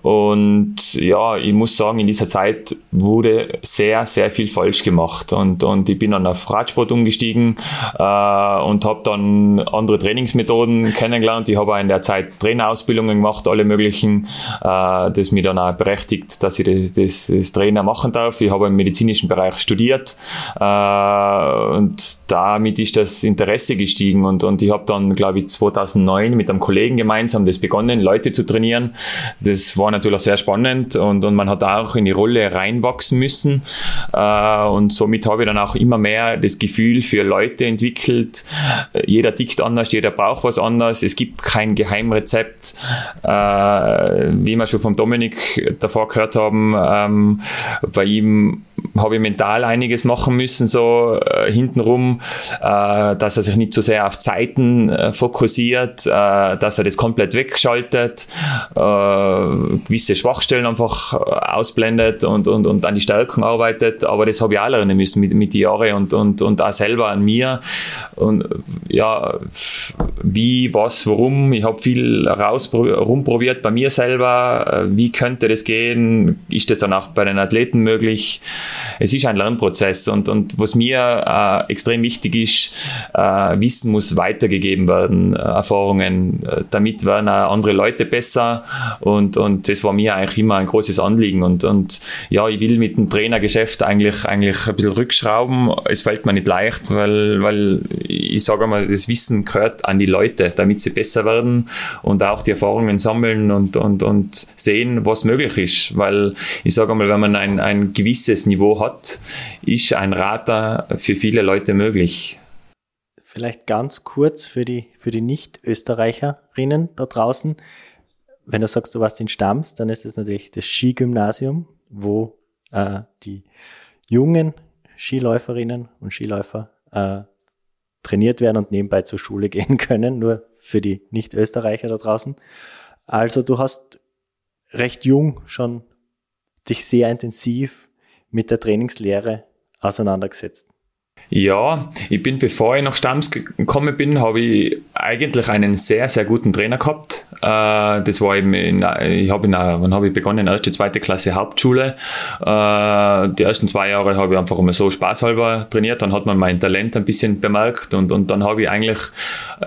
und ja, ich muss sagen, in dieser Zeit wurde sehr, sehr viel falsch gemacht und, und ich bin dann auf Radsport umgestiegen äh, und habe dann andere Trainingsmethoden kennengelernt. Ich habe in der Zeit Trainerausbildungen gemacht, alle möglichen, äh, das mich dann auch berechtigt, dass ich das, das, das Trainer machen darf. Ich habe im medizinischen Bereich studiert äh, und damit ist das Interesse gestiegen und, und ich habe dann, glaube ich, 2009 mit einem Kollegen gemeinsam das begonnen, Leute zu trainieren. Das war natürlich sehr spannend und, und man hat auch in die Rolle reinwachsen müssen äh, und somit habe ich dann auch immer mehr das Gefühl für Leute entwickelt. Jeder tickt anders, jeder braucht was anderes. Es gibt kein Geheimrezept. Äh, wie wir schon vom Dominik davor gehört haben, ähm, bei ihm habe ich mental einiges machen müssen, so äh, hintenrum, äh, dass er sich nicht so sehr auf Zeiten äh, fokussiert, äh, dass er das komplett wegschaltet, äh, gewisse Schwachstellen einfach äh, ausblendet und, und, und an die Stärken arbeitet. Aber das habe ich auch lernen müssen mit, mit den Jahren und, und, und auch selber an mir. Und ja, wie, was, warum. Ich habe viel rumprobiert bei mir selber. Wie könnte das gehen? Ist das dann auch bei den Athleten möglich? es ist ein Lernprozess und, und was mir äh, extrem wichtig ist, äh, Wissen muss weitergegeben werden, äh, Erfahrungen, äh, damit werden auch andere Leute besser und, und das war mir eigentlich immer ein großes Anliegen und, und ja, ich will mit dem Trainergeschäft eigentlich, eigentlich ein bisschen rückschrauben. Es fällt mir nicht leicht, weil, weil ich sage mal, das Wissen gehört an die Leute, damit sie besser werden und auch die Erfahrungen sammeln und, und, und sehen, was möglich ist, weil ich sage mal, wenn man ein, ein gewisses Niveau hat, ist ein Radar für viele Leute möglich. Vielleicht ganz kurz für die, für die Nicht-Österreicherinnen da draußen. Wenn du sagst, du warst in Stamms, dann ist es natürlich das Skigymnasium, wo äh, die jungen Skiläuferinnen und Skiläufer äh, trainiert werden und nebenbei zur Schule gehen können, nur für die Nicht-Österreicher da draußen. Also du hast recht jung schon dich sehr intensiv mit der Trainingslehre auseinandergesetzt? Ja, ich bin, bevor ich nach Stamms gekommen bin, habe ich eigentlich einen sehr, sehr guten Trainer gehabt. Äh, das war eben, in, ich habe in, wann habe ich begonnen? Erste, zweite Klasse Hauptschule. Äh, die ersten zwei Jahre habe ich einfach immer so spaßhalber trainiert. Dann hat man mein Talent ein bisschen bemerkt und, und dann habe ich eigentlich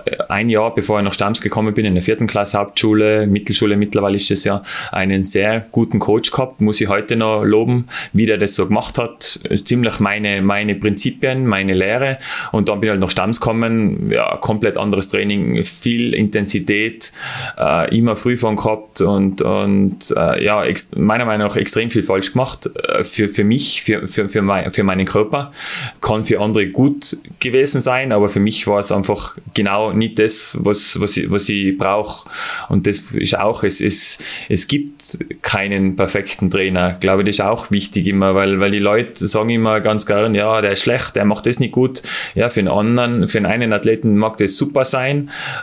äh, ein Jahr, bevor ich nach Stamms gekommen bin, in der vierten Klasse Hauptschule, Mittelschule mittlerweile ist das ja, einen sehr guten Coach gehabt, muss ich heute noch loben, wie der das so gemacht hat. Ist ziemlich meine, meine Prinzipien, meine Lehre und dann bin ich halt nach Stamms gekommen, ja, komplett anderes Training, viel Intensität, äh, immer Frühfahren gehabt und, und äh, ja, meiner Meinung nach extrem viel falsch gemacht äh, für, für mich, für, für, für, mein, für meinen Körper. Kann für andere gut gewesen sein, aber für mich war es einfach genau nicht das, was, was ich, was ich brauche. Und das ist auch, es, es, es gibt keinen perfekten Trainer. Ich glaube, das ist auch wichtig immer, weil, weil die Leute sagen immer ganz gern, ja, der ist schlecht, der macht das nicht gut. Ja, für einen anderen, für einen Athleten mag das super sein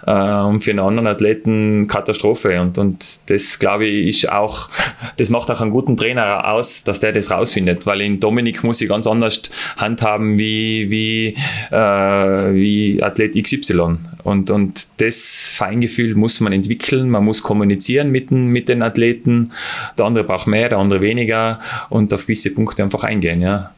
äh, und für einen anderen Athleten Katastrophe. Und, und das, glaube ich, ist auch, das macht auch einen guten Trainer aus, dass der das rausfindet, weil in Dominik muss ich ganz anders handhaben wie, wie, äh, wie Athlet XY. Und, und das Feingefühl muss man entwickeln, man muss kommunizieren mit den, mit den Athleten. Der andere braucht mehr, der andere weniger und auf gewisse Punkte einfach eingehen, ja.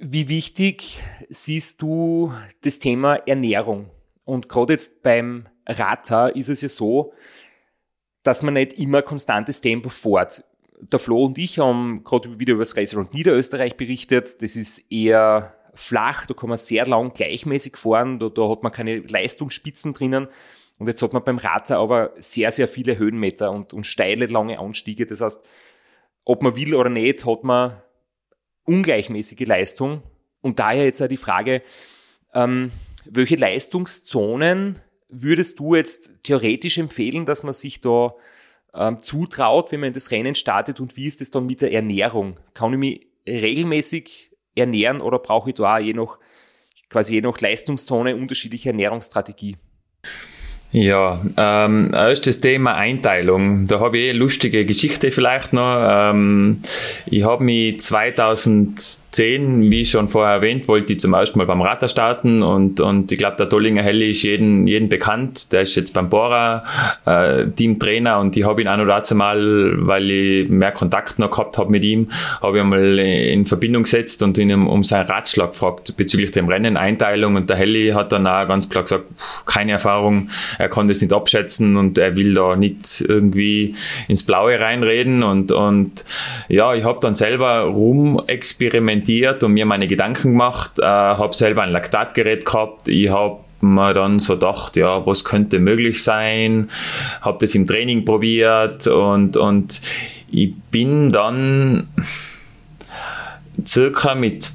Wie wichtig siehst du das Thema Ernährung? Und gerade jetzt beim Rata ist es ja so, dass man nicht immer konstantes Tempo fährt. Der Flo und ich haben gerade wieder über das Race Niederösterreich berichtet. Das ist eher flach, da kann man sehr lang gleichmäßig fahren, da, da hat man keine Leistungsspitzen drinnen. Und jetzt hat man beim Rata aber sehr, sehr viele Höhenmeter und, und steile, lange Anstiege. Das heißt, ob man will oder nicht, hat man ungleichmäßige Leistung. Und daher jetzt auch die Frage, ähm, welche Leistungszonen würdest du jetzt theoretisch empfehlen, dass man sich da ähm, zutraut, wenn man das Rennen startet und wie ist es dann mit der Ernährung? Kann ich mich regelmäßig ernähren oder brauche ich da je nach, quasi je nach Leistungszone unterschiedliche Ernährungsstrategie? Ja, ähm, erstes Thema Einteilung. Da habe ich eh eine lustige Geschichte vielleicht noch. Ähm, ich habe mich 2010, wie schon vorher erwähnt, wollte ich zum ersten Mal beim Ratter starten und, und ich glaube, der Dollinger Helly ist jeden, jeden bekannt. Der ist jetzt beim Bora äh, Teamtrainer und ich habe ihn auch noch dazu mal, weil ich mehr Kontakt noch gehabt habe mit ihm, habe ich einmal in Verbindung gesetzt und ihn um, um seinen Ratschlag gefragt bezüglich dem Rennen, Einteilung und der Helly hat dann auch ganz klar gesagt, keine Erfahrung, er kann das nicht abschätzen und er will da nicht irgendwie ins Blaue reinreden. Und, und ja, ich habe dann selber rum experimentiert und mir meine Gedanken gemacht, äh, habe selber ein Laktatgerät gehabt, ich habe mir dann so gedacht, ja, was könnte möglich sein, habe das im Training probiert und, und ich bin dann circa mit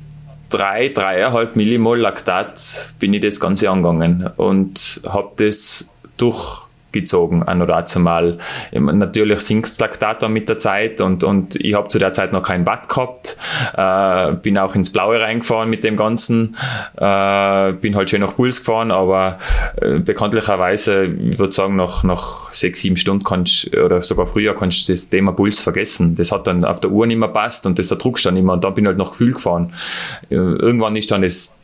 drei, dreieinhalb Millimol Laktat bin ich das Ganze angegangen und habe das durchgezogen, ein oder zumal. Natürlich sinkt das Laktat dann mit der Zeit und, und ich habe zu der Zeit noch kein Watt gehabt, äh, bin auch ins Blaue reingefahren mit dem Ganzen, äh, bin halt schön nach Puls gefahren, aber äh, bekanntlicherweise, ich würde sagen, nach, nach sechs, sieben Stunden kannst oder sogar früher kannst du das Thema Puls vergessen. Das hat dann auf der Uhr nicht mehr passt und das der Druck stand immer und dann bin ich halt noch Gefühl gefahren. Äh, irgendwann ist dann das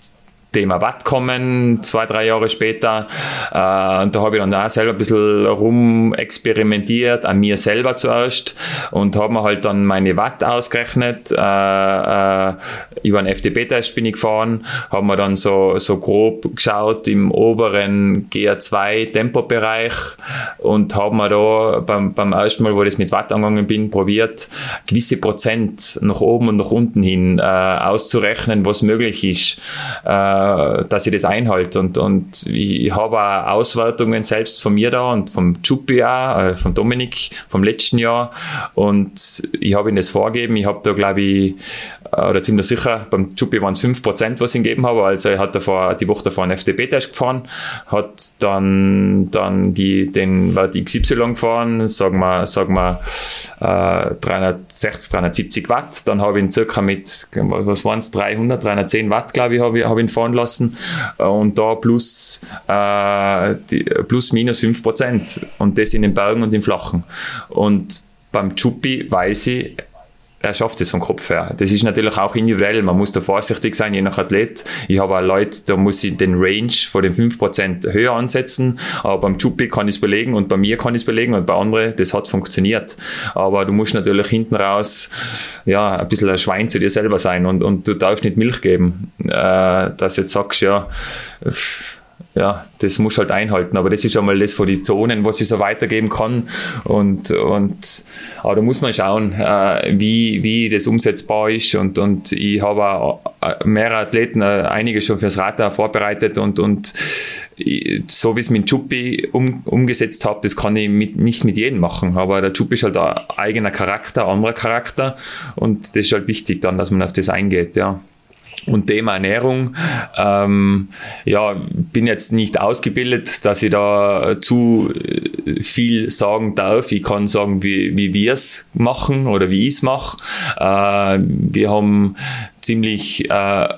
Thema Watt kommen, zwei, drei Jahre später. Äh, und da habe ich dann auch selber ein bisschen rum experimentiert, an mir selber zuerst und habe mir halt dann meine Watt ausgerechnet. Äh, äh, über einen FDP-Test bin ich gefahren, habe mir dann so, so grob geschaut im oberen GR2-Tempobereich und habe mir da beim, beim ersten Mal, wo ich das mit Watt angegangen bin, probiert, gewisse Prozent nach oben und nach unten hin äh, auszurechnen, was möglich ist. Äh, dass ich das einhalte. Und, und ich habe auch Auswertungen selbst von mir da und vom Chuppi auch, äh, von Dominik vom letzten Jahr. Und ich habe ihm das vorgegeben. Ich habe da, glaube ich, äh, oder ziemlich sicher, beim Chuppi waren es 5%, was ich ihm gegeben habe. Also er hat davor, die Woche davor einen FDP-Test gefahren, hat dann, dann die, den Wert XY gefahren, sagen wir, sagen wir äh, 360, 370 Watt. Dann habe ich ihn circa mit, was waren es, 300, 310 Watt, glaube ich, habe ich, hab ihn fahren lassen. Äh, und da plus, äh, die, plus minus 5%. Und das in den Bergen und im Flachen. Und beim Chuppi weiß ich, er schafft es vom Kopf her. Das ist natürlich auch individuell. Man muss da vorsichtig sein, je nach Athlet. Ich habe auch Leute, da muss ich den Range von den 5% höher ansetzen. Aber beim Chuppi kann ich es belegen und bei mir kann ich es belegen und bei anderen, das hat funktioniert. Aber du musst natürlich hinten raus, ja, ein bisschen ein Schwein zu dir selber sein und, und du darfst nicht Milch geben, äh, dass du jetzt sagst, ja, ja, das muss halt einhalten. Aber das ist schon mal das von den Zonen, was ich so weitergeben kann. Und, und aber da muss man schauen, äh, wie, wie das umsetzbar ist. Und, und ich habe auch äh, mehrere Athleten, äh, einige schon fürs Radar vorbereitet und, und so wie es mit Chuppi um, umgesetzt habe, das kann ich mit, nicht mit jedem machen. Aber der Chuppi ist halt ein eigener Charakter, anderer Charakter. Und das ist halt wichtig dann, dass man auf das eingeht, ja. Und Thema Ernährung, ähm, ja, bin jetzt nicht ausgebildet, dass ich da zu viel sagen darf. Ich kann sagen, wie, wie wir es machen oder wie ich es mache. Äh, wir haben ziemlich äh,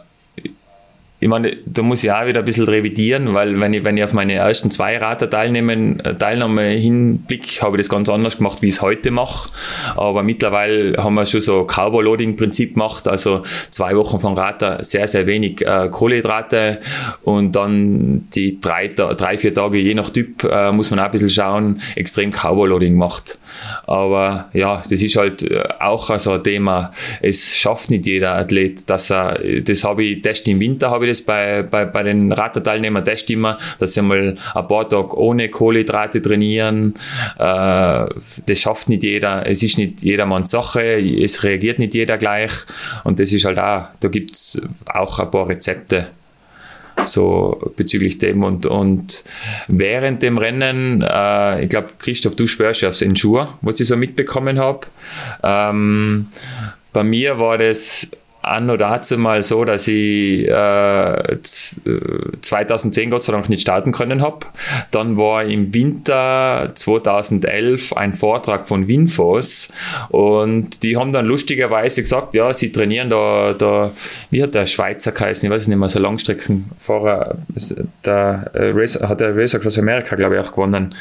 ich meine, da muss ich auch wieder ein bisschen revidieren, weil wenn ich, wenn ich auf meine ersten zwei Rater teilnehmen, äh, Teilnahme hinblick, habe ich das ganz anders gemacht, wie ich es heute mache. Aber mittlerweile haben wir schon so Cowboy-Loading-Prinzip gemacht, also zwei Wochen von Rater sehr, sehr wenig äh, Kohlenhydrate und dann die drei, drei, vier Tage, je nach Typ, äh, muss man auch ein bisschen schauen, extrem Cowboy-Loading macht. Aber ja, das ist halt äh, auch so ein Thema. Es schafft nicht jeder Athlet, dass er, das habe ich, Test im Winter habe ich das bei, bei, bei den Raterteilnehmern Test immer, dass sie mal ein paar Tage ohne Kohlenhydrate trainieren. Äh, das schafft nicht jeder. Es ist nicht jedermanns Sache. Es reagiert nicht jeder gleich. Und das ist halt auch, da gibt es auch ein paar Rezepte so bezüglich dem und, und während dem Rennen, äh, ich glaube, Christoph, du spürst ja aufs Ensure, was ich so mitbekommen habe. Ähm, bei mir war das anno dazu mal so, dass ich äh, 2010 äh, Gott sei Dank nicht starten können habe. Dann war im Winter 2011 ein Vortrag von Winfos und die haben dann lustigerweise gesagt, ja, sie trainieren da, da wie hat der Schweizer geheißen, ich weiß nicht mehr, so Langstreckenfahrer, der äh, hat der Racer Cross America, glaube ich, auch gewonnen.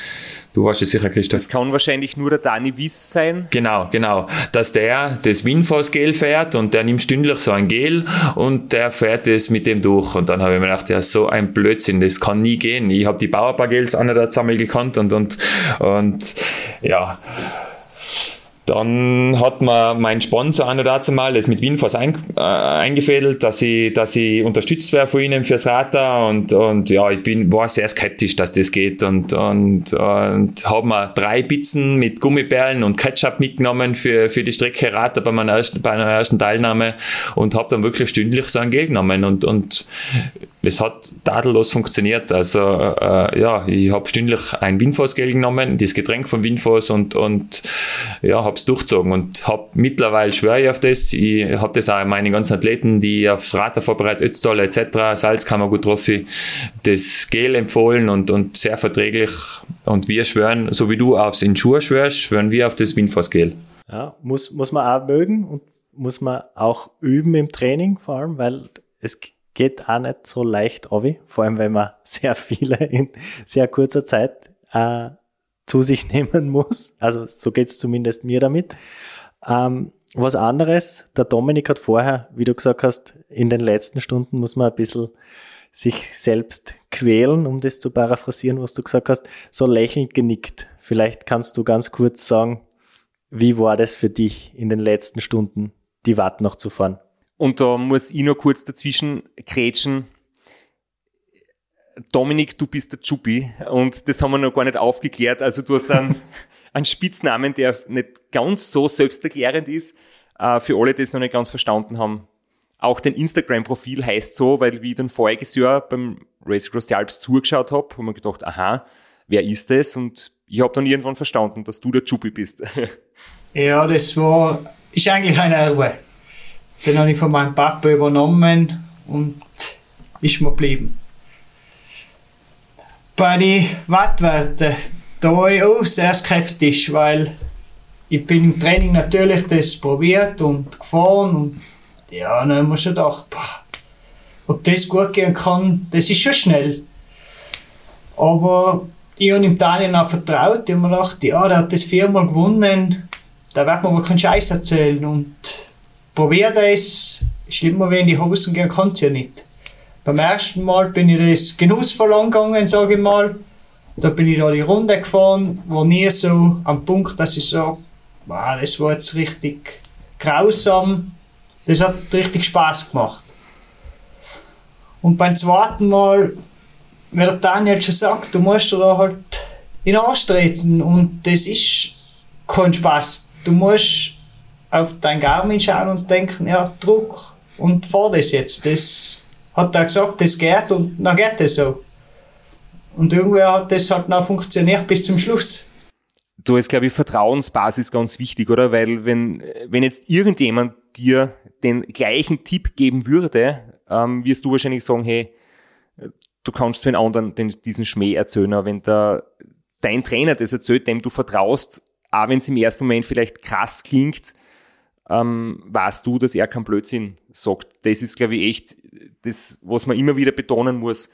Du weißt es sicher, Christoph. Das kann wahrscheinlich nur der Dani Wiss sein. Genau, genau. Dass der das Winfos-Gel fährt und der nimmt stündlich so ein Gel und der fährt es mit dem durch. Und dann habe ich mir gedacht, ja, so ein Blödsinn, das kann nie gehen. Ich habe die Bauerbar-Gels an der Zammel gekannt und, und, und ja. Dann hat man mein Sponsor an dazu mal das mit Winfors ein, äh, eingefädelt, dass ich, dass ich unterstützt werde von ihnen fürs Radar und, und ja, ich bin, war sehr skeptisch, dass das geht. Und, und, und habe mir drei Pizzen mit Gummibärlen und Ketchup mitgenommen für, für die Strecke Radar bei meiner ersten, bei meiner ersten Teilnahme und habe dann wirklich stündlich so ein Geld genommen. Und, und es hat tadellos funktioniert. Also äh, ja, ich habe stündlich ein Winfors-Gel genommen, das Getränk von Winfors und, und ja, habe es durchgezogen und habe mittlerweile schwöre ich auf das. Ich habe das auch meine ganzen Athleten, die aufs Radar vorbereitet, Ötztal etc., Salzkammer gut Trophy, das Gel empfohlen und, und sehr verträglich. Und wir schwören, so wie du aufs Insure schwörst, schwören wir auf das Winfors-Gel. Ja, muss, muss man auch mögen und muss man auch üben im Training vor allem, weil es geht auch nicht so leicht, Ovi, vor allem wenn man sehr viele in sehr kurzer Zeit äh, zu sich nehmen muss. Also so geht es zumindest mir damit. Ähm, was anderes, der Dominik hat vorher, wie du gesagt hast, in den letzten Stunden muss man ein bisschen sich selbst quälen, um das zu paraphrasieren, was du gesagt hast, so lächelnd genickt. Vielleicht kannst du ganz kurz sagen, wie war das für dich in den letzten Stunden, die Watt noch zu fahren? Und da muss ich noch kurz dazwischen krätschen. Dominik, du bist der Chupi und das haben wir noch gar nicht aufgeklärt. Also du hast einen, einen Spitznamen, der nicht ganz so selbsterklärend ist. Äh, für alle, die es noch nicht ganz verstanden haben. Auch dein Instagram-Profil heißt so, weil wie ich dann voriges Jahr beim Race Across the Alps zugeschaut habe, habe ich mir gedacht, aha, wer ist das? Und ich habe dann irgendwann verstanden, dass du der Chupi bist. Ja, das war, ist eigentlich ein Erbe. Den habe ich von meinem Papa übernommen und ist mir geblieben. Bei den Wattwerten, da war ich auch sehr skeptisch, weil ich bin im Training natürlich das probiert und gefahren und ja, dann haben wir schon gedacht, boah, ob das gut gehen kann, das ist schon schnell. Aber ich habe ihm Daniel auch vertraut, ich habe mir gedacht, ja, der hat das viermal gewonnen, da wird man aber keinen Scheiß erzählen und probier das, schlimmer wie in die Hosen gehen kann es ja nicht. Beim ersten Mal bin ich das genussvoll angegangen, sage ich mal. Da bin ich da die Runde gefahren, war nie so am Punkt, dass ich sage, wow, das war jetzt richtig grausam. Das hat richtig Spaß gemacht. Und beim zweiten Mal, wie der Daniel schon sagt, du musst da halt in Arsch treten und das ist kein Spaß. Du musst auf dein Garmin schauen und denken, ja, Druck und fahr das jetzt. Das hat er gesagt, das geht und dann geht es so. Und irgendwie hat das halt noch funktioniert bis zum Schluss. Du hast, glaube ich, Vertrauensbasis ganz wichtig, oder? Weil wenn, wenn jetzt irgendjemand dir den gleichen Tipp geben würde, ähm, wirst du wahrscheinlich sagen, hey, du kannst für einen anderen den, diesen Schmäh erzählen. wenn der, dein Trainer das erzählt, dem du vertraust, auch wenn es im ersten Moment vielleicht krass klingt, ähm, weißt du, dass er keinen Blödsinn sagt. Das ist, glaube ich, echt das, was man immer wieder betonen muss.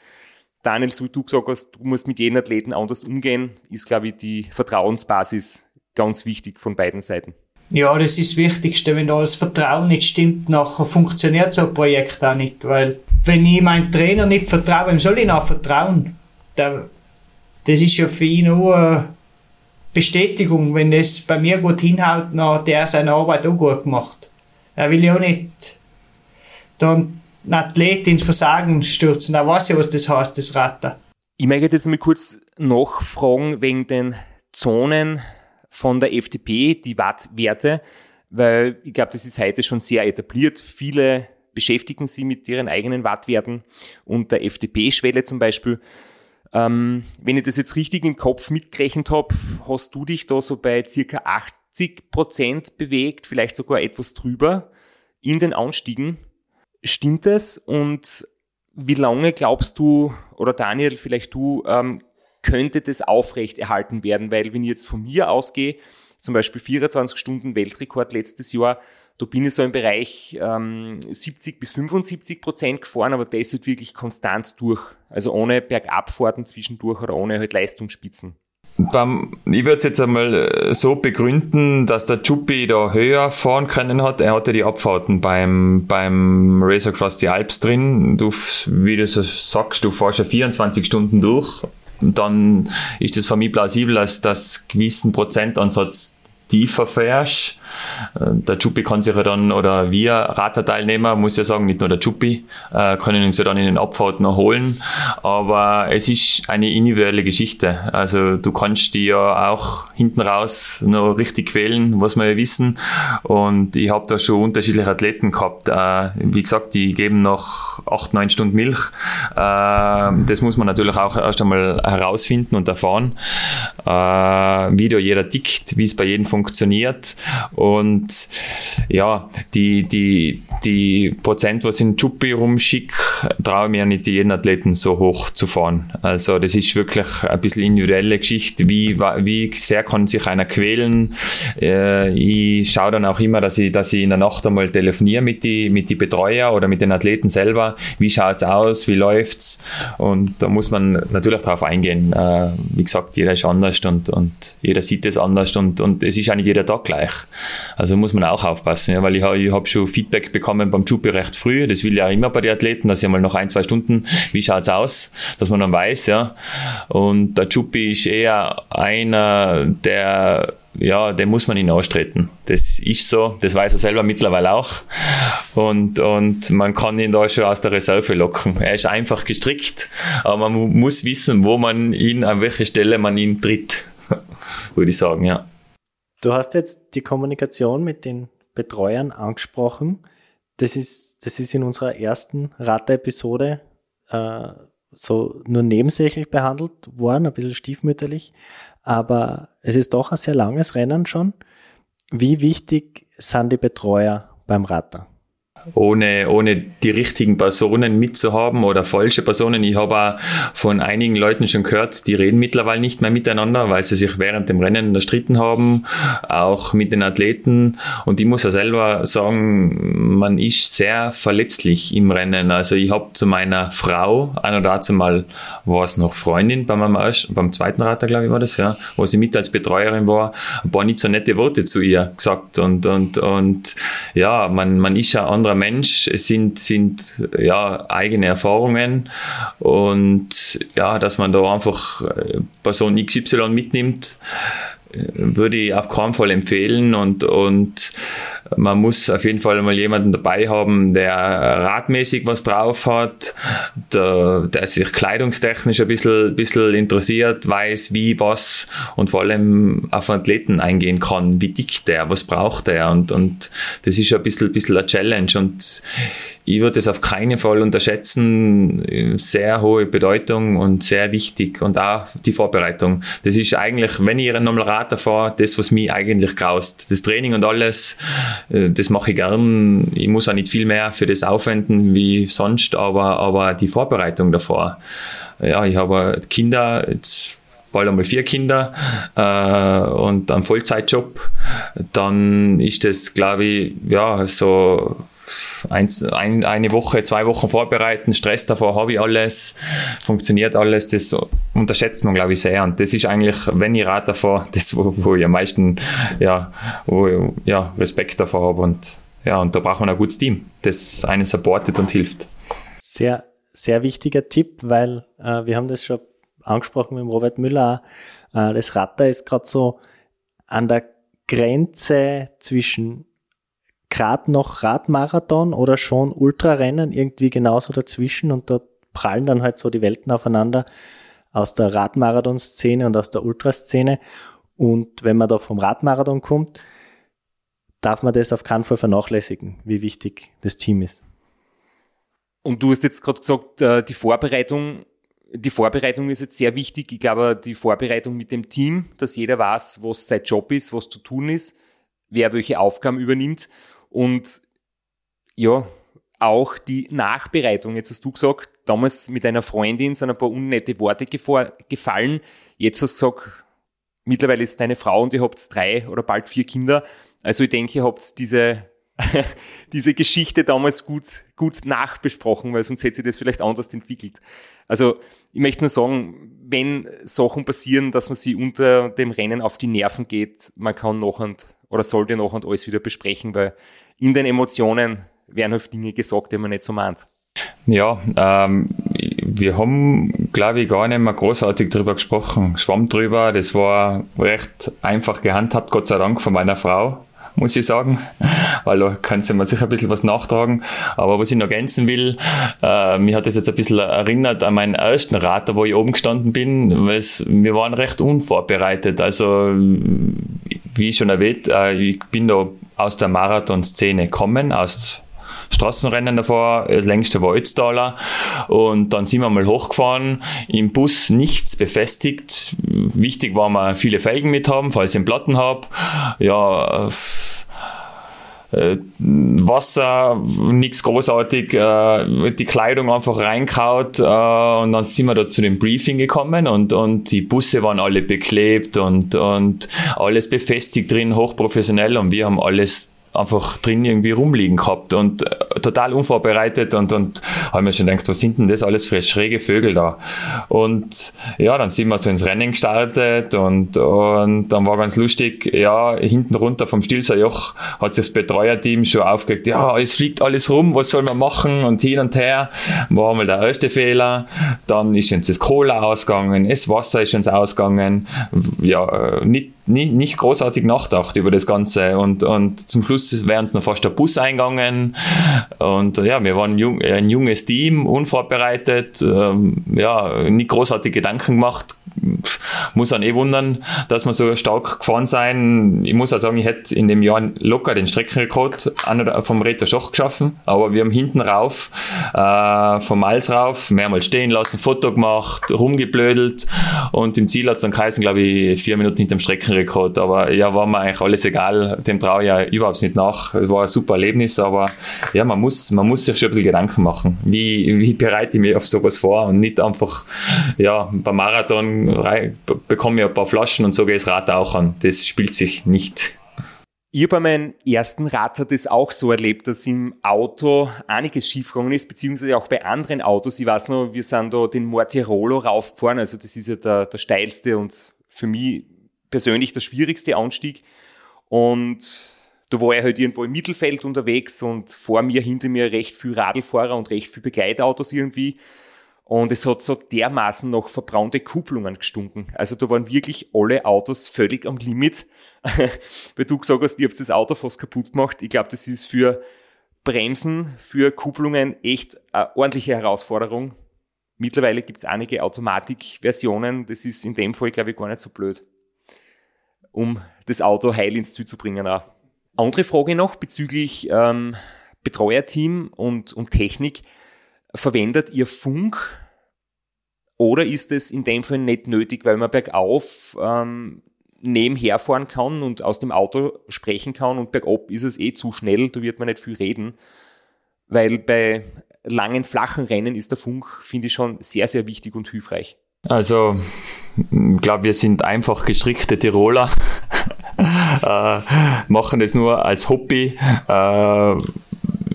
Daniel, so wie du gesagt hast, du musst mit jedem Athleten anders umgehen, ist, glaube ich, die Vertrauensbasis ganz wichtig von beiden Seiten. Ja, das ist das Wichtigste. Wenn da das Vertrauen nicht stimmt, nachher funktioniert so ein Projekt auch nicht. Weil, wenn ich meinem Trainer nicht vertraue, wem soll ich noch vertrauen? Der, das ist ja für ihn nur Bestätigung, wenn es bei mir gut hinhaut, dann hat er seine Arbeit auch gut gemacht. Er will ja auch nicht dann einen Athlet ins Versagen stürzen. Er weiß ja, was das heißt, das Ratter. Ich möchte jetzt mal kurz nachfragen wegen den Zonen von der FDP, die Wattwerte, weil ich glaube, das ist heute schon sehr etabliert. Viele beschäftigen sich mit ihren eigenen Wattwerten und der FDP-Schwelle zum Beispiel. Ähm, wenn ich das jetzt richtig im Kopf mitgerechnet habe, hast du dich da so bei circa 80 Prozent bewegt, vielleicht sogar etwas drüber. in den Anstiegen. Stimmt es? Und wie lange glaubst du, oder Daniel, vielleicht du, ähm, könnte das aufrecht erhalten werden? Weil wenn ich jetzt von mir ausgehe, zum Beispiel 24 Stunden Weltrekord letztes Jahr, da bin ich so im Bereich ähm, 70 bis 75 Prozent gefahren, aber das halt wirklich konstant durch. Also ohne Bergabfahrten zwischendurch oder ohne halt Leistungsspitzen. Beim, ich würde es jetzt einmal äh, so begründen, dass der Chuppi da höher fahren können hat. Er hatte die Abfahrten beim, beim Race Across the Alps drin. Du, wie du so sagst, du fährst ja 24 Stunden durch. Dann ist es für mich plausibel, dass das gewissen Prozentansatz tiefer fährst. Äh, der Chuppi kann sich ja dann, oder wir Raterteilnehmer, muss ja sagen, nicht nur der Chuppi, äh, können uns ja dann in den Abfahrten noch holen. Aber es ist eine individuelle Geschichte. Also du kannst die ja auch hinten raus noch richtig quälen, was wir ja wissen. Und ich habe da schon unterschiedliche Athleten gehabt. Äh, wie gesagt, die geben noch acht, neun Stunden Milch. das muss man natürlich auch erst einmal herausfinden und erfahren, wie da jeder tickt, wie es bei jedem funktioniert. Und ja, die, die, die Prozent, was in Chuppi rumschickt, traue mir nicht jeden Athleten so hoch zu fahren. Also das ist wirklich ein bisschen individuelle Geschichte. Wie, wie sehr kann sich einer quälen? Äh, ich schaue dann auch immer, dass ich, dass ich in der Nacht einmal telefoniere mit die, mit die Betreuer oder mit den Athleten selber. Wie schaut's aus? Wie läuft's? Und da muss man natürlich drauf eingehen. Äh, wie gesagt, jeder ist anders und, und jeder sieht es anders und, und es ist auch nicht jeder Tag gleich. Also muss man auch aufpassen, ja, weil ich, ich habe schon Feedback bekommen beim Jupi recht früh. Das will ja immer bei den Athleten, dass ich mal noch ein, zwei Stunden, wie schaut's aus, dass man dann weiß, ja. Und der Jupi ist eher einer, der ja, den muss man ihn austreten. Das ist so, das weiß er selber mittlerweile auch. Und, und man kann ihn da schon aus der Reserve locken. Er ist einfach gestrickt, aber man muss wissen, wo man ihn, an welche Stelle man ihn tritt, würde ich sagen, ja. Du hast jetzt die Kommunikation mit den Betreuern angesprochen. Das ist, das ist in unserer ersten Rate-Episode äh, so nur nebensächlich behandelt worden, ein bisschen stiefmütterlich. Aber es ist doch ein sehr langes Rennen schon. Wie wichtig sind die Betreuer beim Ratter? Ohne, ohne die richtigen Personen mitzuhaben oder falsche Personen. Ich habe auch von einigen Leuten schon gehört, die reden mittlerweile nicht mehr miteinander, weil sie sich während dem Rennen erstritten haben, auch mit den Athleten. Und ich muss ja selber sagen, man ist sehr verletzlich im Rennen. Also ich habe zu meiner Frau, ein oder dazu mal war es noch Freundin bei meinem beim zweiten Rater, glaube ich, war das, ja, wo sie mit als Betreuerin war, ein paar nicht so nette Worte zu ihr gesagt. Und, und, und ja, man, man ist ja anderer Mensch. Es sind, sind ja eigene Erfahrungen und ja, dass man da einfach äh, Person XY mitnimmt, würde ich auf keinen Fall empfehlen und, und man muss auf jeden Fall mal jemanden dabei haben, der radmäßig was drauf hat, der, der sich kleidungstechnisch ein bisschen, bisschen interessiert, weiß wie, was und vor allem auf Athleten eingehen kann. Wie dick der, was braucht er und, und das ist ein bisschen, bisschen eine Challenge. Und ich würde es auf keinen Fall unterschätzen. Sehr hohe Bedeutung und sehr wichtig und auch die Vorbereitung. Das ist eigentlich, wenn ich einen normalen Radler fahre, das, was mich eigentlich graust. Das Training und alles, äh, das mache ich gern. Ich muss auch nicht viel mehr für das aufwenden wie sonst, aber, aber die Vorbereitung davor. Ja, ich habe Kinder, jetzt bald einmal vier Kinder äh, und einen Vollzeitjob, dann ist das, glaube ich, ja, so eins, ein, eine Woche, zwei Wochen vorbereiten, Stress davor habe ich alles, funktioniert alles, das unterschätzt man, glaube ich, sehr. Und das ist eigentlich, wenn ich Rad davor, das, wo, wo ich am meisten ja, wo ja, Respekt davor habe. Und, ja, und da braucht man ein gutes Team, das einen supportet und hilft. Sehr, sehr wichtiger Tipp, weil äh, wir haben das schon angesprochen mit Robert Müller. Äh, das Ratter ist gerade so an der Grenze zwischen gerade noch Radmarathon oder schon Ultrarennen irgendwie genauso dazwischen und da prallen dann halt so die Welten aufeinander aus der Radmarathon-Szene und aus der Ultraszene. Und wenn man da vom Radmarathon kommt, darf man das auf keinen Fall vernachlässigen, wie wichtig das Team ist. Und du hast jetzt gerade gesagt, äh, die Vorbereitung, die Vorbereitung ist jetzt sehr wichtig. Ich glaube, die Vorbereitung mit dem Team, dass jeder weiß, was sein Job ist, was zu tun ist, wer welche Aufgaben übernimmt. Und ja, auch die Nachbereitung. Jetzt hast du gesagt, damals mit einer Freundin sind ein paar unnette Worte gefallen. Jetzt hast du gesagt, mittlerweile ist deine Frau und ihr habt drei oder bald vier Kinder. Also ich denke, ihr habt diese, diese Geschichte damals gut, gut nachbesprochen, weil sonst hätte sich das vielleicht anders entwickelt. Also ich möchte nur sagen, wenn Sachen passieren, dass man sie unter dem Rennen auf die Nerven geht, man kann nachher oder sollte nachher alles wieder besprechen, weil in den Emotionen werden halt Dinge gesagt, die man nicht so meint. Ja, ähm, wir haben, glaube ich, gar nicht mehr großartig drüber gesprochen. Schwamm drüber, das war recht einfach gehandhabt, Gott sei Dank, von meiner Frau, muss ich sagen, weil da kann sie mir sicher ein bisschen was nachtragen. Aber was ich noch ergänzen will, äh, mir hat das jetzt ein bisschen erinnert an meinen ersten Rater, wo ich oben gestanden bin, weil wir waren recht unvorbereitet. Also, wie schon erwähnt, äh, ich bin da aus der Marathon-Szene kommen, aus Straßenrennen davor, das längste war Ötztaler und dann sind wir mal hochgefahren, im Bus nichts befestigt. Wichtig war mal viele Felgen mit haben, falls ich einen Platten habe. Ja, äh, Wasser, nichts großartig, äh, die Kleidung einfach reinkaut äh, und dann sind wir da zu dem Briefing gekommen und, und die Busse waren alle beklebt und, und alles befestigt drin, hochprofessionell und wir haben alles einfach drin irgendwie rumliegen gehabt und äh, total unvorbereitet und, und haben mir schon gedacht, was sind denn das alles für schräge Vögel da? Und ja, dann sind wir so ins Rennen gestartet und, und dann war ganz lustig, ja, hinten runter vom Stilser Joch hat sich das Betreuerteam schon aufgeregt, ja, es fliegt alles rum, was soll man machen und hin und her. War mal der erste Fehler, dann ist uns das Cola ausgegangen, das Wasser ist uns ausgegangen, ja, äh, nicht nicht, nicht großartig nachgedacht über das Ganze. Und, und zum Schluss wäre uns noch fast der Bus eingegangen. Und ja, wir waren jung, ein junges Team, unvorbereitet, ähm, ja, nicht großartig Gedanken gemacht, muss dann eh wundern, dass wir so stark gefahren sein. Ich muss auch sagen, ich hätte in dem Jahr locker den Streckenrekord vom Reto Schoch geschaffen, aber wir haben hinten rauf, äh, vom Miles rauf, mehrmals stehen lassen, Foto gemacht, rumgeblödelt. Und im Ziel hat es dann geheißen, glaube ich, vier Minuten hinter Streckenrekord. Aber ja, war mir eigentlich alles egal, dem traue ich ja überhaupt nicht nach. Es war ein super Erlebnis, aber ja, man muss, man muss sich schon ein bisschen Gedanken machen. Wie, wie bereite ich mich auf sowas vor und nicht einfach, ja, beim Marathon bekomme ich ein paar Flaschen und so gehe ich das Rad auch an. Das spielt sich nicht. Ich bei meinem ersten Rad das auch so erlebt, dass im Auto einiges schiefgegangen ist, beziehungsweise auch bei anderen Autos. Ich weiß noch, wir sind da den Mortirolo raufgefahren, also das ist ja der, der steilste und für mich persönlich der schwierigste Anstieg. Und da war er halt irgendwo im Mittelfeld unterwegs und vor mir, hinter mir recht viel Radlfahrer und recht viel Begleitautos irgendwie. Und es hat so dermaßen noch verbraunte Kupplungen gestunken. Also da waren wirklich alle Autos völlig am Limit. Weil du gesagt hast, ihr habt das Auto fast kaputt gemacht. Ich glaube, das ist für Bremsen, für Kupplungen echt eine ordentliche Herausforderung. Mittlerweile gibt es einige Automatikversionen. Das ist in dem Fall, glaube ich, gar nicht so blöd, um das Auto heil ins Ziel zu bringen. Auch. Andere Frage noch bezüglich ähm, Betreuerteam und, und Technik. Verwendet ihr Funk oder ist es in dem Fall nicht nötig, weil man bergauf ähm, nebenher fahren kann und aus dem Auto sprechen kann und bergab ist es eh zu schnell, da wird man nicht viel reden, weil bei langen, flachen Rennen ist der Funk, finde ich, schon sehr, sehr wichtig und hilfreich. Also, ich glaube, wir sind einfach gestrickte Tiroler, äh, machen das nur als Hobby. Äh,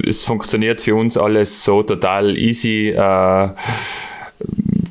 es funktioniert für uns alles so total easy. Äh,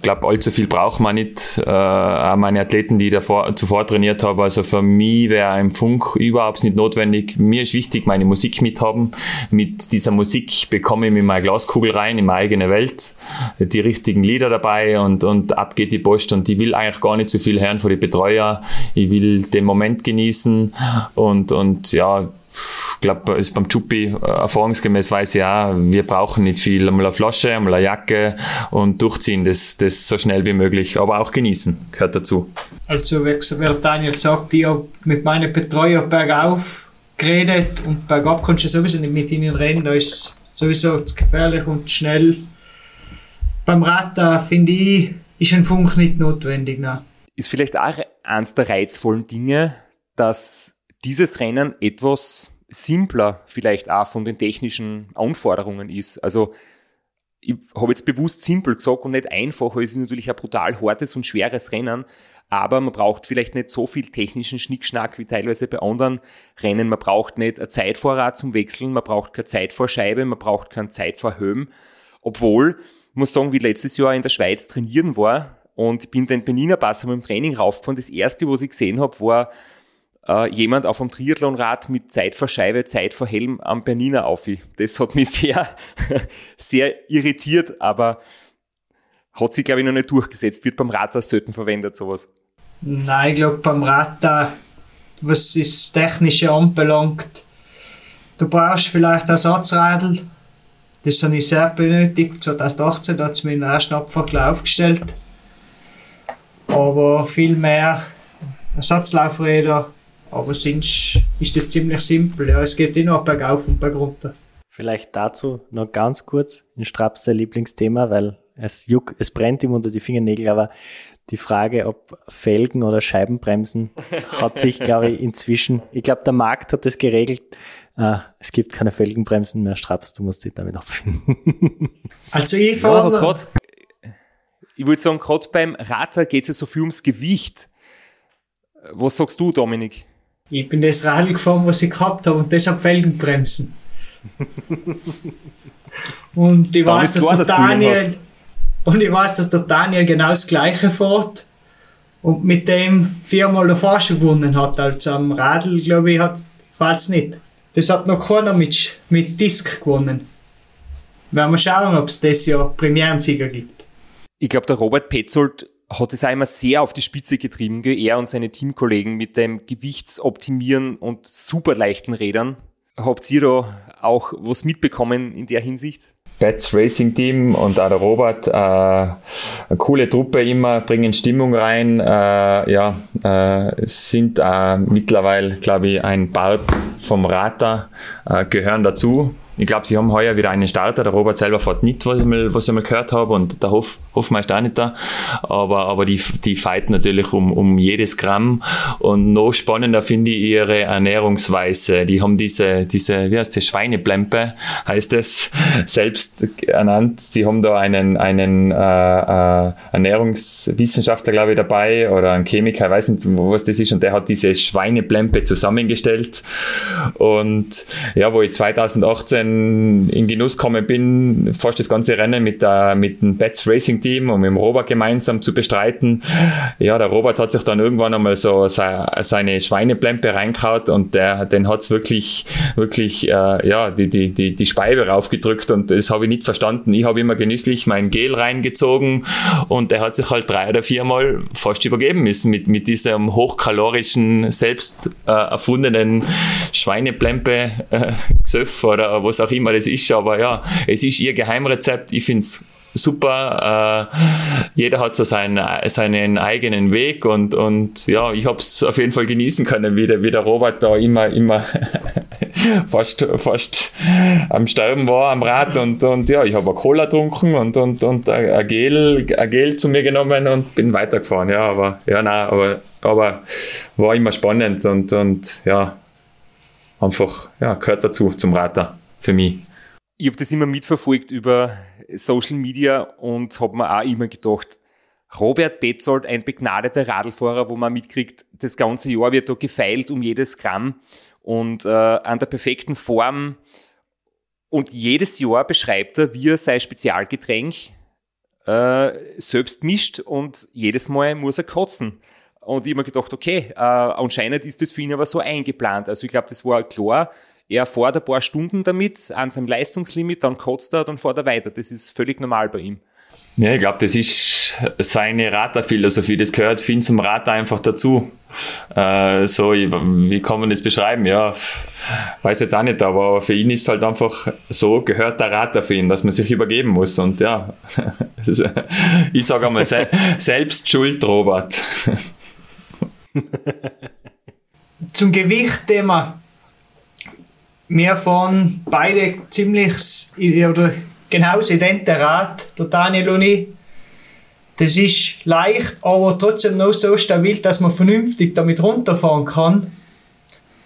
glaube, allzu viel braucht man nicht. Äh, auch meine Athleten, die ich davor, zuvor trainiert habe, also für mich wäre ein Funk überhaupt nicht notwendig. Mir ist wichtig, meine Musik mithaben. Mit dieser Musik bekomme ich mir meine Glaskugel rein in meine eigene Welt, die richtigen Lieder dabei und, und ab geht die Post. Und ich will eigentlich gar nicht so viel hören von den Betreuer. Ich will den Moment genießen und, und ja, ich glaube, ist beim Chuppi äh, erfahrungsgemäß weiß ich auch, wir brauchen nicht viel. Einmal eine Flasche, einmal eine Jacke und durchziehen, das, das so schnell wie möglich, aber auch genießen, gehört dazu. Also, wie Daniel sagt, ich habe mit meinen Betreuer bergauf geredet und bergab kannst du sowieso nicht mit ihnen reden, da ist sowieso zu gefährlich und schnell. Beim Radar finde ich, ist ein Funk nicht notwendig. Nein. Ist vielleicht auch eines der reizvollen Dinge, dass dieses Rennen etwas simpler vielleicht auch von den technischen Anforderungen ist. Also ich habe jetzt bewusst simpel gesagt und nicht einfach, es ist natürlich ein brutal hartes und schweres Rennen, aber man braucht vielleicht nicht so viel technischen Schnickschnack wie teilweise bei anderen Rennen. Man braucht nicht ein Zeitvorrat zum Wechseln, man braucht keine Zeitvorscheibe, man braucht keinen Zeitvorhöhen. Obwohl, ich muss sagen, wie letztes Jahr in der Schweiz trainieren war und bin den Beniner Pass dem Training raufgefahren. Das erste, was ich gesehen habe, war äh, jemand auf einem Triathlonrad mit Zeit vor Scheibe, Zeit vor Helm am Berniner auf. Das hat mich sehr, sehr irritiert, aber hat sich, glaube ich, noch nicht durchgesetzt. Wird beim Rad selten verwendet, sowas. Nein, ich glaube, beim Rad, was das Technische anbelangt, du brauchst vielleicht Ersatzradl. Das habe ich sehr benötigt. 2018 hat es mir den ersten Abfahrt aufgestellt. Aber viel mehr Ersatzlaufräder aber sonst ist das ziemlich simpel. Ja, es geht eh nur bergauf und bergunter. Vielleicht dazu noch ganz kurz ein Straps Lieblingsthema, weil es juckt, es brennt ihm unter die Fingernägel, aber die Frage, ob Felgen oder Scheibenbremsen, hat sich, glaube ich, inzwischen, ich glaube, der Markt hat das geregelt. Ah, es gibt keine Felgenbremsen mehr, Straps, du musst dich damit abfinden. Also ich fahre... Ja, ich würde sagen, gerade beim Radler geht es ja so viel ums Gewicht. Was sagst du, Dominik? Ich bin das Rad gefahren, was ich gehabt habe und deshalb Felgenbremsen. und ich weiß, dass der Daniel und ich weiß, dass der Daniel genau das gleiche fährt und mit dem viermal der Fahrschule gewonnen hat. Also am Radl, glaube ich, hat falls nicht. Das hat noch keiner mit, mit Disc gewonnen. Werden wir schauen, ob es das Jahr Premierensieger gibt. Ich glaube, der Robert Petzold hat es einmal sehr auf die Spitze getrieben, er und seine Teamkollegen mit dem Gewichtsoptimieren und super leichten Rädern. Habt ihr da auch was mitbekommen in der Hinsicht? Bats Racing Team und auch der Robert, äh, eine coole Truppe immer, bringen Stimmung rein, äh, ja, äh, sind äh, mittlerweile, glaube ich, ein Part vom Rata, äh, gehören dazu. Ich glaube, sie haben heuer wieder einen Starter. Der Robert selber fährt nicht, was ich mal, was ich mal gehört habe, und der Hof, Hofmeister auch nicht da. Aber, aber die, die fighten natürlich um, um jedes Gramm. Und noch spannender finde ich ihre Ernährungsweise. Die haben diese, diese, wie heißt das, Schweineplempe, heißt es, selbst ernannt. Sie haben da einen, einen äh, äh, Ernährungswissenschaftler, glaube ich, dabei oder ein Chemiker, ich weiß nicht, was das ist. Und der hat diese Schweineplempe zusammengestellt. Und ja, wo ich 2018 dann in Genuss gekommen bin, fast das ganze Rennen mit, der, mit dem Betts Racing Team und mit dem Robert gemeinsam zu bestreiten. Ja, der Robert hat sich dann irgendwann einmal so seine Schweineplempe reinkaut und der, den hat's wirklich, wirklich, äh, ja, die, die, die, die Speibe raufgedrückt und das habe ich nicht verstanden. Ich habe immer genüsslich mein Gel reingezogen und der hat sich halt drei oder viermal fast übergeben müssen mit, mit diesem hochkalorischen, selbst äh, erfundenen Schweineplempe äh, Gesöff oder was auch immer das ist. Aber ja, es ist ihr Geheimrezept. Ich finde es super. Äh, jeder hat so seinen, seinen eigenen Weg und, und ja, ich habe es auf jeden Fall genießen können, wie der, wie der Robert da immer, immer fast, fast am Sterben war am Rad und, und ja, ich habe Cola getrunken und, und, und ein Gel, ein Gel zu mir genommen und bin weitergefahren. Ja, aber, ja, nein, aber, aber war immer spannend und, und ja, einfach, ja, gehört dazu zum Rater für mich. Ich habe das immer mitverfolgt über Social Media und habe mir auch immer gedacht, Robert Betzold, ein begnadeter Radlfahrer, wo man mitkriegt, das ganze Jahr wird da gefeilt um jedes Gramm und äh, an der perfekten Form. Und jedes Jahr beschreibt er, wie er sein Spezialgetränk äh, selbst mischt und jedes Mal muss er kotzen. Und ich habe mir gedacht, okay, äh, anscheinend ist das für ihn aber so eingeplant. Also ich glaube, das war klar, er fährt ein paar Stunden damit an seinem Leistungslimit, dann kotzt er, dann fährt er weiter. Das ist völlig normal bei ihm. Ja, ich glaube, das ist seine Raterphilosophie. Das gehört viel zum Rater einfach dazu. Äh, so, wie kann man das beschreiben? Ja, weiß jetzt auch nicht, aber für ihn ist es halt einfach so, gehört der Rater für ihn, dass man sich übergeben muss. Und ja, ich sage einmal, selbst schuld, Robert. Zum Gewichtthema wir fahren beide ziemlich oder genauso ident Rad, der Daniel und ich. Das ist leicht, aber trotzdem noch so stabil, dass man vernünftig damit runterfahren kann.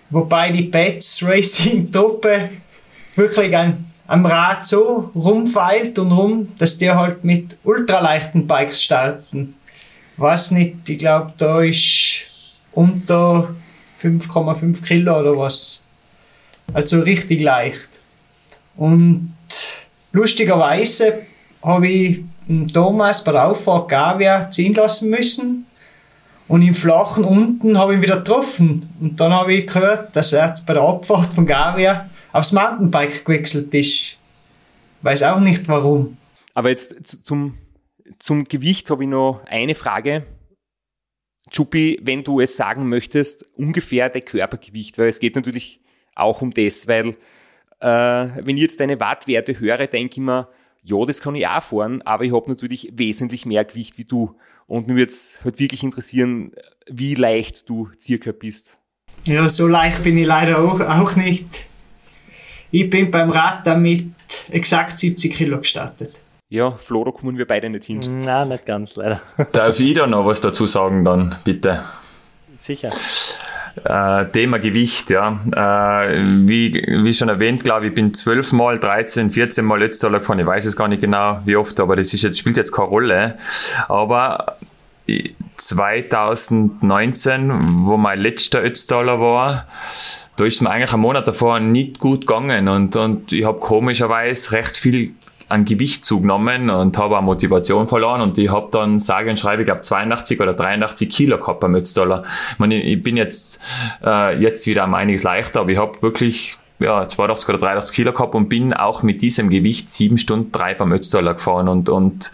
wobei die Pets Racing Truppe wirklich an, am Rad so rumfeilt und rum, dass die halt mit ultraleichten Bikes starten. Was nicht, ich glaube, da ist unter 5,5 Kilo oder was. Also richtig leicht. Und lustigerweise habe ich Thomas bei der Auffahrt Gavia ziehen lassen müssen. Und im Flachen unten habe ich ihn wieder getroffen. Und dann habe ich gehört, dass er bei der Abfahrt von Gavia aufs Mountainbike gewechselt ist. Weiß auch nicht warum. Aber jetzt zum, zum Gewicht habe ich noch eine Frage. Chupi, wenn du es sagen möchtest, ungefähr dein Körpergewicht, weil es geht natürlich auch um das, weil äh, wenn ich jetzt deine Wattwerte höre, denke ich mir, ja, das kann ich auch fahren, aber ich habe natürlich wesentlich mehr Gewicht wie du. Und mir würde es halt wirklich interessieren, wie leicht du circa bist. Ja, so leicht bin ich leider auch, auch nicht. Ich bin beim Rad damit exakt 70 Kilo gestartet. Ja, Flo, da kommen wir beide nicht hin. Nein, nicht ganz, leider. Darf ich da noch was dazu sagen dann, bitte? Sicher. Äh, Thema Gewicht, ja. Äh, wie, wie schon erwähnt, glaube ich, bin zwölfmal, 13, 14 Mal Ötztaler gefahren. Ich weiß es gar nicht genau, wie oft, aber das ist jetzt, spielt jetzt keine Rolle. Aber 2019, wo mein letzter Ötztaler war, da ist mir eigentlich einen Monat davor nicht gut gegangen und, und ich habe komischerweise recht viel an Gewicht zugenommen und habe auch Motivation verloren und ich habe dann sage und schreibe, ich glaube 82 oder 83 Kilo gehabt beim Ötztaler. Ich, meine, ich bin jetzt, äh, jetzt wieder um einiges leichter, aber ich habe wirklich ja, 82 oder 83 Kilo gehabt und bin auch mit diesem Gewicht sieben Stunden drei beim Ötztaler gefahren und, und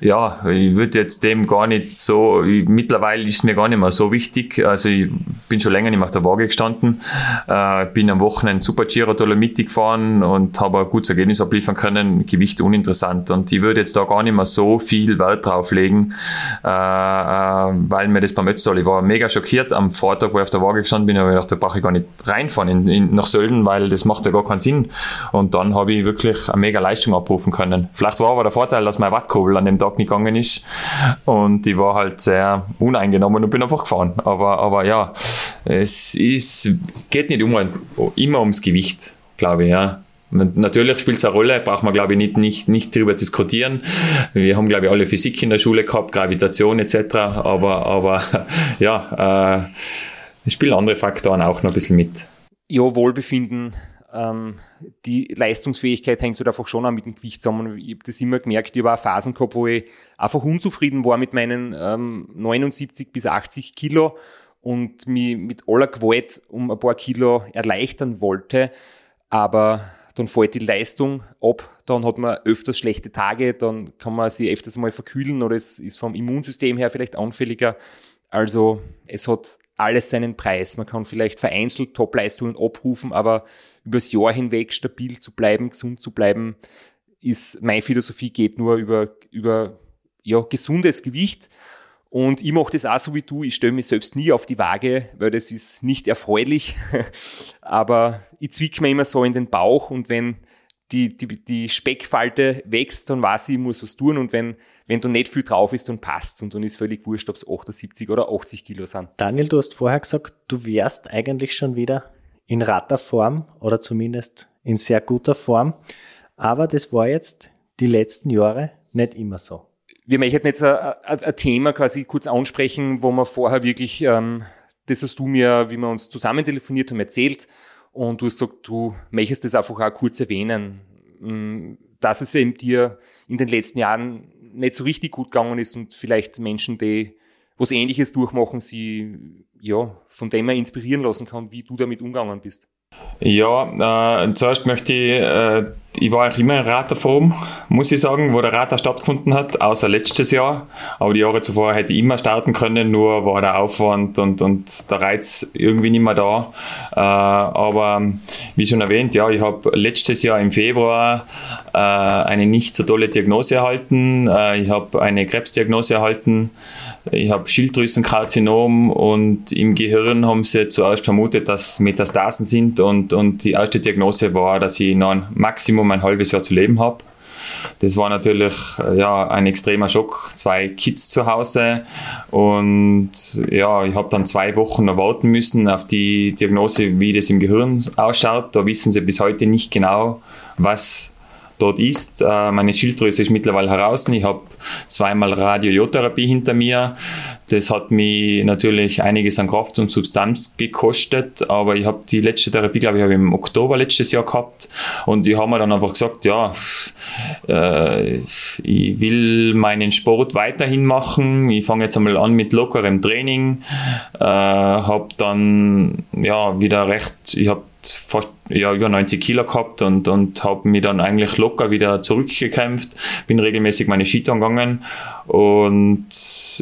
ja, ich würde jetzt dem gar nicht so, ich, mittlerweile ist es mir gar nicht mehr so wichtig, also ich bin schon länger nicht mehr auf der Waage gestanden, äh, bin am Wochenende Super Giro Dolomiti gefahren und habe ein gutes Ergebnis abliefern können, Gewicht uninteressant. Und ich würde jetzt da gar nicht mehr so viel Wert drauflegen, äh, äh, weil mir das beim Ötztaler, ich war mega schockiert. Am Vortag, wo ich auf der Waage gestanden bin, aber ich dachte, da brauche ich gar nicht reinfahren in, in, nach Sölden, weil das macht ja gar keinen Sinn. Und dann habe ich wirklich eine mega Leistung abrufen können. Vielleicht war aber der Vorteil, dass mein Wattkurbel an dem Tag nicht gegangen ist und ich war halt sehr uneingenommen und bin einfach gefahren. Aber, aber ja, es ist, geht nicht immer, immer ums Gewicht, glaube ich, ja. Natürlich spielt es eine Rolle, braucht man glaube ich nicht, nicht, nicht darüber diskutieren. Wir haben glaube ich alle Physik in der Schule gehabt, Gravitation etc. Aber, aber ja, äh, spielen andere Faktoren auch noch ein bisschen mit ja, Wohlbefinden, ähm, die Leistungsfähigkeit hängt halt einfach schon auch mit dem Gewicht zusammen. Ich habe das immer gemerkt, ich habe auch Phasen gehabt, wo ich einfach unzufrieden war mit meinen ähm, 79 bis 80 Kilo und mich mit aller Gewalt um ein paar Kilo erleichtern wollte. Aber dann fällt die Leistung ab, dann hat man öfters schlechte Tage, dann kann man sich öfters mal verkühlen oder es ist vom Immunsystem her vielleicht anfälliger. Also es hat alles seinen Preis. Man kann vielleicht vereinzelt Top-Leistungen abrufen, aber übers Jahr hinweg stabil zu bleiben, gesund zu bleiben, ist meine Philosophie geht nur über, über ja, gesundes Gewicht. Und ich mache das auch so wie du. Ich stelle mich selbst nie auf die Waage, weil das ist nicht erfreulich. aber ich zwicke mir immer so in den Bauch und wenn die, die, die Speckfalte wächst, dann weiß ich, ich muss was tun und wenn, wenn da nicht viel drauf ist, dann passt und dann ist völlig wurscht, ob es 78 oder 80 Kilo sind. Daniel, du hast vorher gesagt, du wärst eigentlich schon wieder in Ratterform oder zumindest in sehr guter Form, aber das war jetzt die letzten Jahre nicht immer so. Wir möchten jetzt ein Thema quasi kurz ansprechen, wo wir vorher wirklich, ähm, das hast du mir, wie wir uns zusammen telefoniert haben, erzählt, und du hast gesagt, du möchtest das einfach auch kurz erwähnen, mm, dass es eben dir in den letzten Jahren nicht so richtig gut gegangen ist und vielleicht Menschen, die was Ähnliches durchmachen, sie ja von dem er inspirieren lassen kann, wie du damit umgegangen bist. Ja, äh, zuerst möchte ich, äh, ich war auch immer in Raterform, muss ich sagen, wo der Rater stattgefunden hat, außer letztes Jahr. Aber die Jahre zuvor hätte ich immer starten können, nur war der Aufwand und, und der Reiz irgendwie nicht mehr da. Äh, aber wie schon erwähnt, ja, ich habe letztes Jahr im Februar äh, eine nicht so tolle Diagnose erhalten. Äh, ich habe eine Krebsdiagnose erhalten. Ich habe Schilddrüsenkarzinom und im Gehirn haben sie zuerst vermutet, dass Metastasen sind und, und die erste Diagnose war, dass ich noch ein Maximum ein halbes Jahr zu leben habe. Das war natürlich äh, ja, ein extremer Schock. Zwei Kids zu Hause und ja, ich habe dann zwei Wochen noch warten müssen auf die Diagnose, wie das im Gehirn ausschaut. Da wissen sie bis heute nicht genau, was dort ist. Äh, meine Schilddrüse ist mittlerweile heraus. Ich habe zweimal Radiotherapie hinter mir. Das hat mich natürlich einiges an Kraft und Substanz gekostet, aber ich habe die letzte Therapie, glaube ich, habe im Oktober letztes Jahr gehabt und ich habe mir dann einfach gesagt, ja, äh, ich will meinen Sport weiterhin machen. Ich fange jetzt einmal an mit lockerem Training, äh, habe dann ja wieder recht, ich habe fast ja, über 90 Kilo gehabt und, und habe mich dann eigentlich locker wieder zurückgekämpft, bin regelmäßig meine Skitouren gegangen und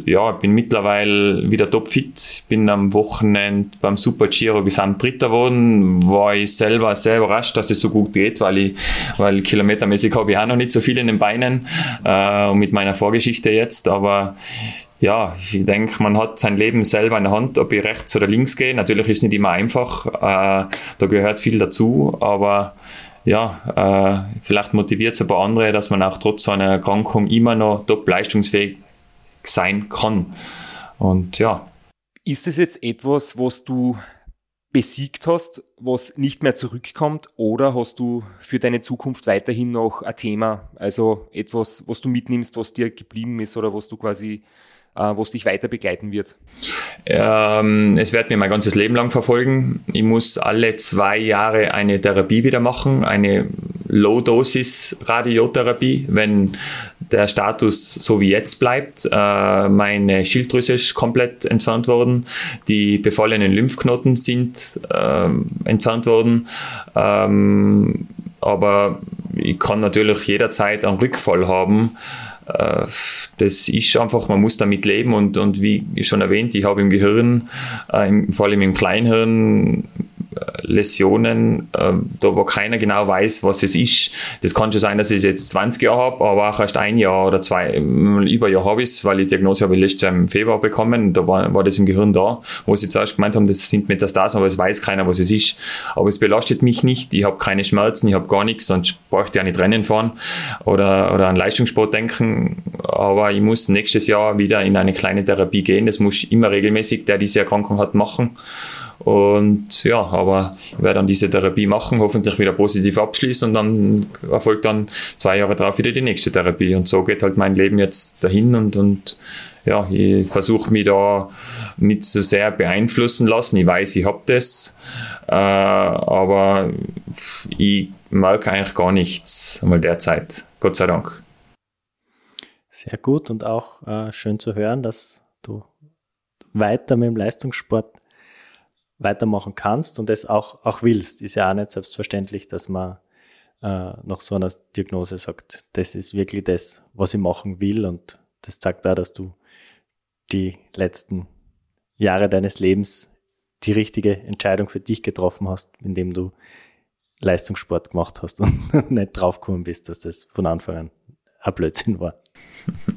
ja, bin mittlerweile wieder topfit, bin am Wochenende beim Super Giro gesamt Dritter geworden, war ich selber sehr überrascht, dass es so gut geht, weil ich, weil kilometermäßig habe ich auch noch nicht so viel in den Beinen äh, mit meiner Vorgeschichte jetzt, aber ja, ich denke, man hat sein Leben selber in der Hand, ob ich rechts oder links gehe. Natürlich ist es nicht immer einfach, äh, da gehört viel dazu, aber ja, äh, vielleicht motiviert es ein paar andere, dass man auch trotz einer Erkrankung immer noch top leistungsfähig sein kann. Und ja. Ist es jetzt etwas, was du besiegt hast, was nicht mehr zurückkommt, oder hast du für deine Zukunft weiterhin noch ein Thema, also etwas, was du mitnimmst, was dir geblieben ist oder was du quasi wo es dich weiter begleiten wird? Ähm, es wird mir mein ganzes Leben lang verfolgen. Ich muss alle zwei Jahre eine Therapie wieder machen, eine Low-Dosis-Radiotherapie, wenn der Status so wie jetzt bleibt. Äh, meine Schilddrüse ist komplett entfernt worden, die befallenen Lymphknoten sind äh, entfernt worden. Ähm, aber ich kann natürlich jederzeit einen Rückfall haben. Äh, das ist einfach, man muss damit leben und, und wie schon erwähnt, ich habe im Gehirn, äh, vor allem im Kleinhirn, Läsionen, äh, da wo keiner genau weiß, was es ist. Das kann schon sein, dass ich jetzt 20 Jahre habe, aber auch erst ein Jahr oder zwei, über ein Jahr habe ich es, weil die Diagnose habe ich letztes Jahr im Februar bekommen. Da war, war das im Gehirn da, wo sie zuerst gemeint haben, das sind Metastasen, aber es weiß keiner, was es ist. Aber es belastet mich nicht. Ich habe keine Schmerzen, ich habe gar nichts, sonst bräuchte ich auch nicht Rennen fahren oder, oder an Leistungssport denken. Aber ich muss nächstes Jahr wieder in eine kleine Therapie gehen. Das muss immer regelmäßig, der diese Erkrankung hat, machen. Und ja, aber ich werde dann diese Therapie machen, hoffentlich wieder positiv abschließen und dann erfolgt dann zwei Jahre darauf wieder die nächste Therapie. Und so geht halt mein Leben jetzt dahin und, und ja, ich versuche mich da nicht so sehr beeinflussen lassen. Ich weiß, ich habe das, äh, aber ich merke eigentlich gar nichts einmal derzeit. Gott sei Dank. Sehr gut und auch äh, schön zu hören, dass du weiter mit dem Leistungssport weitermachen kannst und es auch, auch willst. Ist ja auch nicht selbstverständlich, dass man äh, nach so einer Diagnose sagt, das ist wirklich das, was ich machen will und das zeigt auch, dass du die letzten Jahre deines Lebens die richtige Entscheidung für dich getroffen hast, indem du Leistungssport gemacht hast und nicht draufgekommen bist, dass das von Anfang an ein Blödsinn war.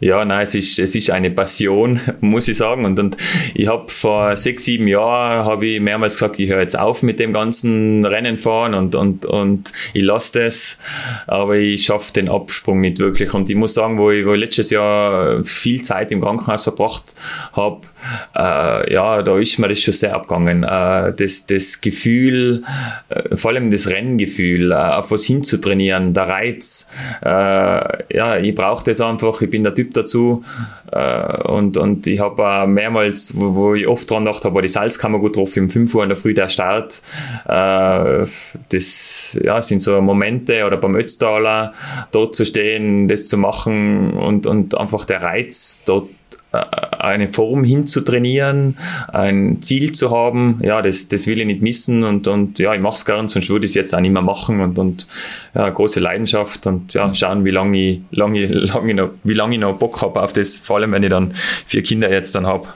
Ja, nein, es ist, es ist eine Passion, muss ich sagen. Und, und ich habe vor sechs, sieben Jahren habe ich mehrmals gesagt, ich höre jetzt auf mit dem ganzen Rennen fahren und, und, und ich lasse das, aber ich schaffe den Absprung nicht wirklich. Und ich muss sagen, wo ich, wo ich letztes Jahr viel Zeit im Krankenhaus verbracht habe, äh, ja, da ist mir das schon sehr abgegangen. Äh, das, das Gefühl, äh, vor allem das Renngefühl, äh, auf was hinzutrainieren, der Reiz, äh, ja, ich brauche das einfach, ich bin der Typ dazu. Äh, und, und ich habe auch mehrmals, wo, wo, ich oft dran gedacht habe, war die Salzkammer gut drauf, um 5 Uhr in der Früh der Start. Äh, das ja, sind so Momente, oder beim Ötztaler dort zu stehen, das zu machen und, und einfach der Reiz dort eine Form hinzutrainieren, ein Ziel zu haben, ja, das, das will ich nicht missen und, und ja, ich mache es gern, sonst würde ich es jetzt auch nicht mehr machen und, und ja, große Leidenschaft und ja, schauen, wie lange ich, lange, lange noch, wie lange ich noch Bock habe auf das, vor allem wenn ich dann vier Kinder jetzt dann habe.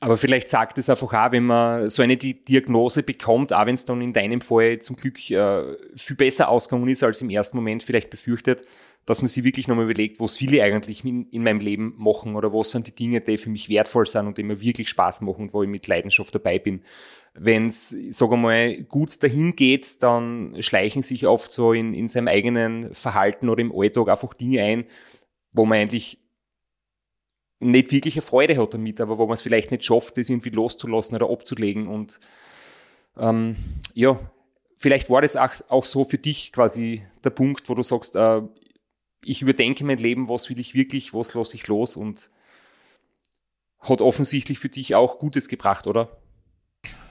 Aber vielleicht sagt es einfach auch, wenn man so eine Diagnose bekommt, auch wenn es dann in deinem Fall zum Glück äh, viel besser ausgegangen ist, als im ersten Moment vielleicht befürchtet, dass man sich wirklich nochmal überlegt, was will ich eigentlich in, in, meinem Leben machen oder was sind die Dinge, die für mich wertvoll sind und die mir wirklich Spaß machen und wo ich mit Leidenschaft dabei bin. Wenn es, sage mal, gut dahin geht, dann schleichen sich oft so in, in seinem eigenen Verhalten oder im Alltag einfach Dinge ein, wo man eigentlich nicht wirklich eine Freude hat damit, aber wo man es vielleicht nicht schafft, das irgendwie loszulassen oder abzulegen. Und ähm, ja, vielleicht war das auch, auch, so für dich quasi der Punkt, wo du sagst, äh, ich überdenke mein Leben, was will ich wirklich, was lasse ich los und hat offensichtlich für dich auch Gutes gebracht, oder?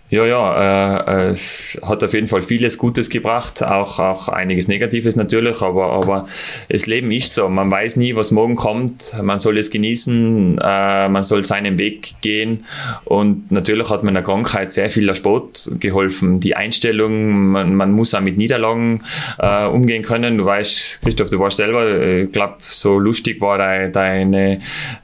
Ja, ja, äh, es hat auf jeden Fall vieles Gutes gebracht, auch, auch einiges Negatives natürlich, aber, aber das Leben ist so. Man weiß nie, was morgen kommt. Man soll es genießen, äh, man soll seinen Weg gehen und natürlich hat meiner Krankheit sehr viel der Sport geholfen. Die Einstellung, man, man muss auch mit Niederlagen äh, umgehen können. Du weißt, Christoph, du warst selber, äh, ich glaube, so lustig war deine,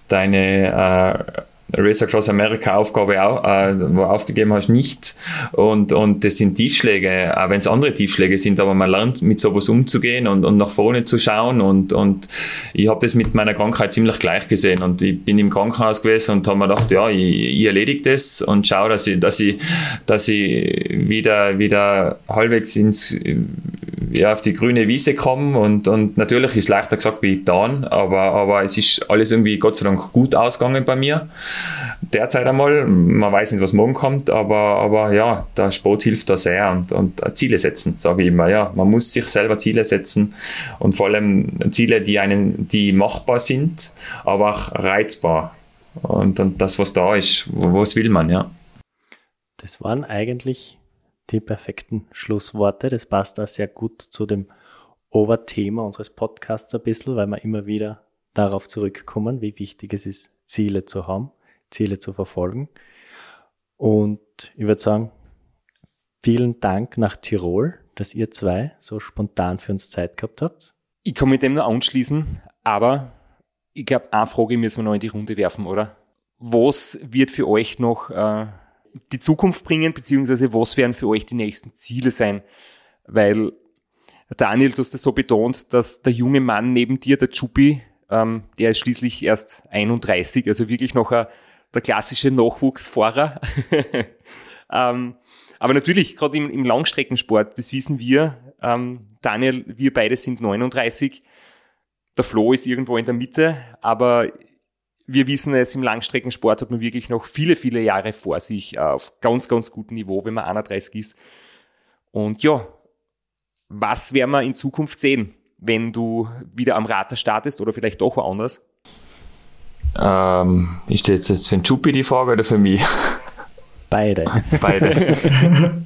deine äh, Race Across America Aufgabe auch, äh, wo aufgegeben hast, nicht. Und, und das sind Tiefschläge, auch wenn es andere Tiefschläge sind, aber man lernt mit sowas umzugehen und, und nach vorne zu schauen. Und, und ich habe das mit meiner Krankheit ziemlich gleich gesehen. Und ich bin im Krankenhaus gewesen und habe mir gedacht, ja, ich, ich erledige das und schaue, dass ich, dass ich, dass ich wieder, wieder halbwegs ins, ja, auf die grüne Wiese komme. Und, und natürlich ist es leichter gesagt wie getan, aber, aber es ist alles irgendwie Gott sei Dank gut ausgegangen bei mir derzeit einmal. Man weiß nicht, was morgen kommt, aber, aber ja, der Sport hilft da sehr und, und Ziele setzen, sage ich immer. Ja, man muss sich selber Ziele setzen und vor allem Ziele, die einen, die machbar sind, aber auch reizbar. Und, und das, was da ist, was will man, ja. Das waren eigentlich die perfekten Schlussworte. Das passt da sehr gut zu dem Oberthema unseres Podcasts ein bisschen, weil wir immer wieder darauf zurückkommen, wie wichtig es ist, Ziele zu haben. Ziele zu verfolgen. Und ich würde sagen, vielen Dank nach Tirol, dass ihr zwei so spontan für uns Zeit gehabt habt. Ich kann mit dem nur anschließen, aber ich glaube, eine Frage müssen wir noch in die Runde werfen, oder? Was wird für euch noch äh, die Zukunft bringen, beziehungsweise was werden für euch die nächsten Ziele sein? Weil Daniel, du hast das so betont, dass der junge Mann neben dir, der Chupi, ähm, der ist schließlich erst 31, also wirklich noch ein der klassische Nachwuchsfahrer. ähm, aber natürlich, gerade im, im, Langstreckensport, das wissen wir, ähm, Daniel, wir beide sind 39, der Flo ist irgendwo in der Mitte, aber wir wissen es, im Langstreckensport hat man wirklich noch viele, viele Jahre vor sich, äh, auf ganz, ganz gutem Niveau, wenn man 31 ist. Und ja, was werden wir in Zukunft sehen, wenn du wieder am Rater startest oder vielleicht doch woanders? Ähm, ist das jetzt für den Chupi die Frage oder für mich? Beide. Beide.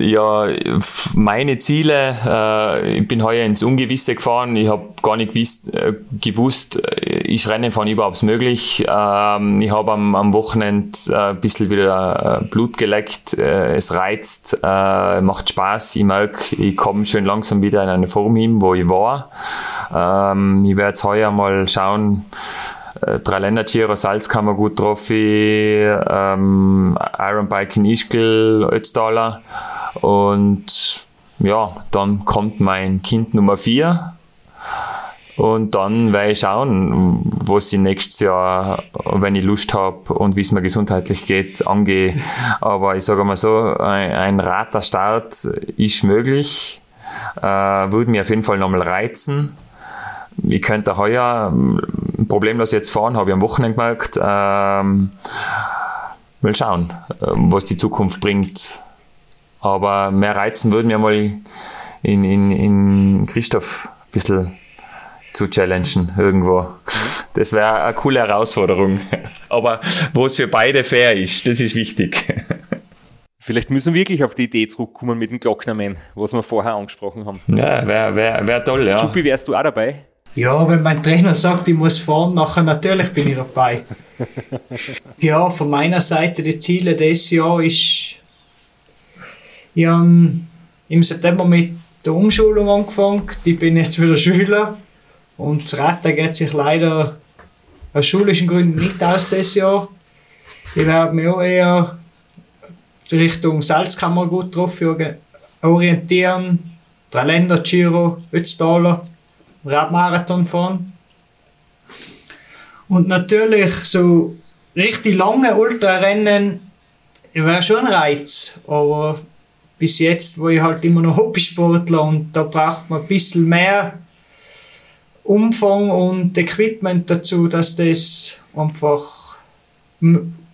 Ja, meine Ziele, äh, ich bin heuer ins Ungewisse gefahren. Ich habe gar nicht gewusst, äh, gewusst, ist Rennen fahren überhaupt möglich. Ähm, ich habe am, am Wochenende äh, ein bisschen wieder äh, Blut geleckt. Äh, es reizt, äh, macht Spaß. Ich merke, ich komme schön langsam wieder in eine Form hin, wo ich war. Ähm, ich werde jetzt heuer mal schauen, äh, drei Länder Giro, Salzkammer gut Trophy, ähm, Iron Bike in Ischgl, Ötztaler und ja, dann kommt mein Kind Nummer vier und dann werde ich schauen, was ich nächstes Jahr, wenn ich Lust habe und wie es mir gesundheitlich geht, angehe. Aber ich sage mal so, ein, ein rater Start ist möglich, äh, würde mir auf jeden Fall nochmal reizen. Ich könnte heuer problemlos jetzt fahren, habe ich am Wochenende gemerkt. Ähm, mal schauen, ähm, was die Zukunft bringt. Aber mehr reizen würden wir mal in, in, in Christoph ein bisschen zu challengen irgendwo. Das wäre eine coole Herausforderung. Aber wo es für beide fair ist, das ist wichtig. Vielleicht müssen wir wirklich auf die Idee zurückkommen mit dem Glocknerman, was wir vorher angesprochen haben. Ja, wäre wär, wär toll, ja. Chupi, wärst du auch dabei? Ja, wenn mein Trainer sagt, ich muss fahren, nachher natürlich bin ich dabei. ja, von meiner Seite die Ziele dieses Jahr ist, ich habe im September mit der Umschulung angefangen. Ich bin jetzt wieder Schüler und das Retten geht sich leider aus schulischen Gründen nicht aus dieses Jahr. Ich werde mich auch eher Richtung Salzkammer gut drauf orientieren. Drei Länder Giro, Ötztaler, Radmarathon fahren. Und natürlich so richtig lange Ultrarennen wäre schon ein Reiz, aber bis jetzt wo ich halt immer noch Hobbysportler und da braucht man ein bisschen mehr Umfang und Equipment dazu, dass das einfach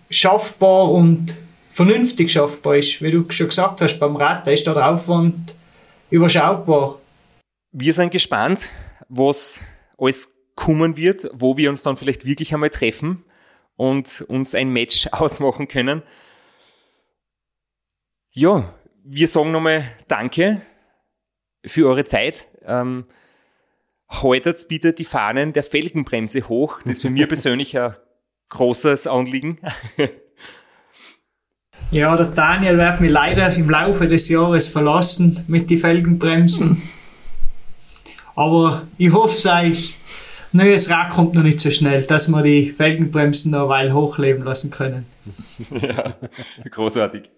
schaffbar und vernünftig schaffbar ist. Wie du schon gesagt hast, beim ist da der Aufwand überschaubar. Wir sind gespannt, was alles kommen wird, wo wir uns dann vielleicht wirklich einmal treffen und uns ein Match ausmachen können. Ja, wir sagen nochmal Danke für eure Zeit. Ähm, haltet bitte die Fahnen der Felgenbremse hoch. Das ist für mich persönlich ein großes Anliegen. Ja, der Daniel wird mich leider im Laufe des Jahres verlassen mit den Felgenbremsen. Aber ich hoffe, sei neues Rad kommt noch nicht so schnell, dass wir die Felgenbremsen noch Weile hochleben lassen können. ja, großartig.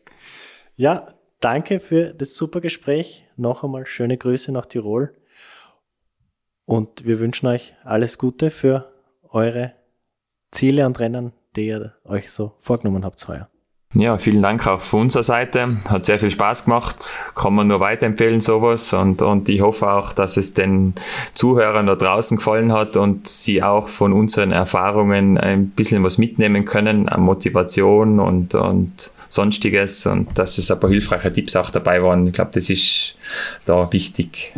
Ja, danke für das super Gespräch. Noch einmal schöne Grüße nach Tirol. Und wir wünschen euch alles Gute für eure Ziele und Rennen, die ihr euch so vorgenommen habt heuer. Ja, vielen Dank auch von unserer Seite. Hat sehr viel Spaß gemacht. Kann man nur weiterempfehlen, sowas. Und, und ich hoffe auch, dass es den Zuhörern da draußen gefallen hat und sie auch von unseren Erfahrungen ein bisschen was mitnehmen können an Motivation und, und sonstiges und dass es ein paar hilfreiche Tipps auch dabei waren. Ich glaube, das ist da wichtig.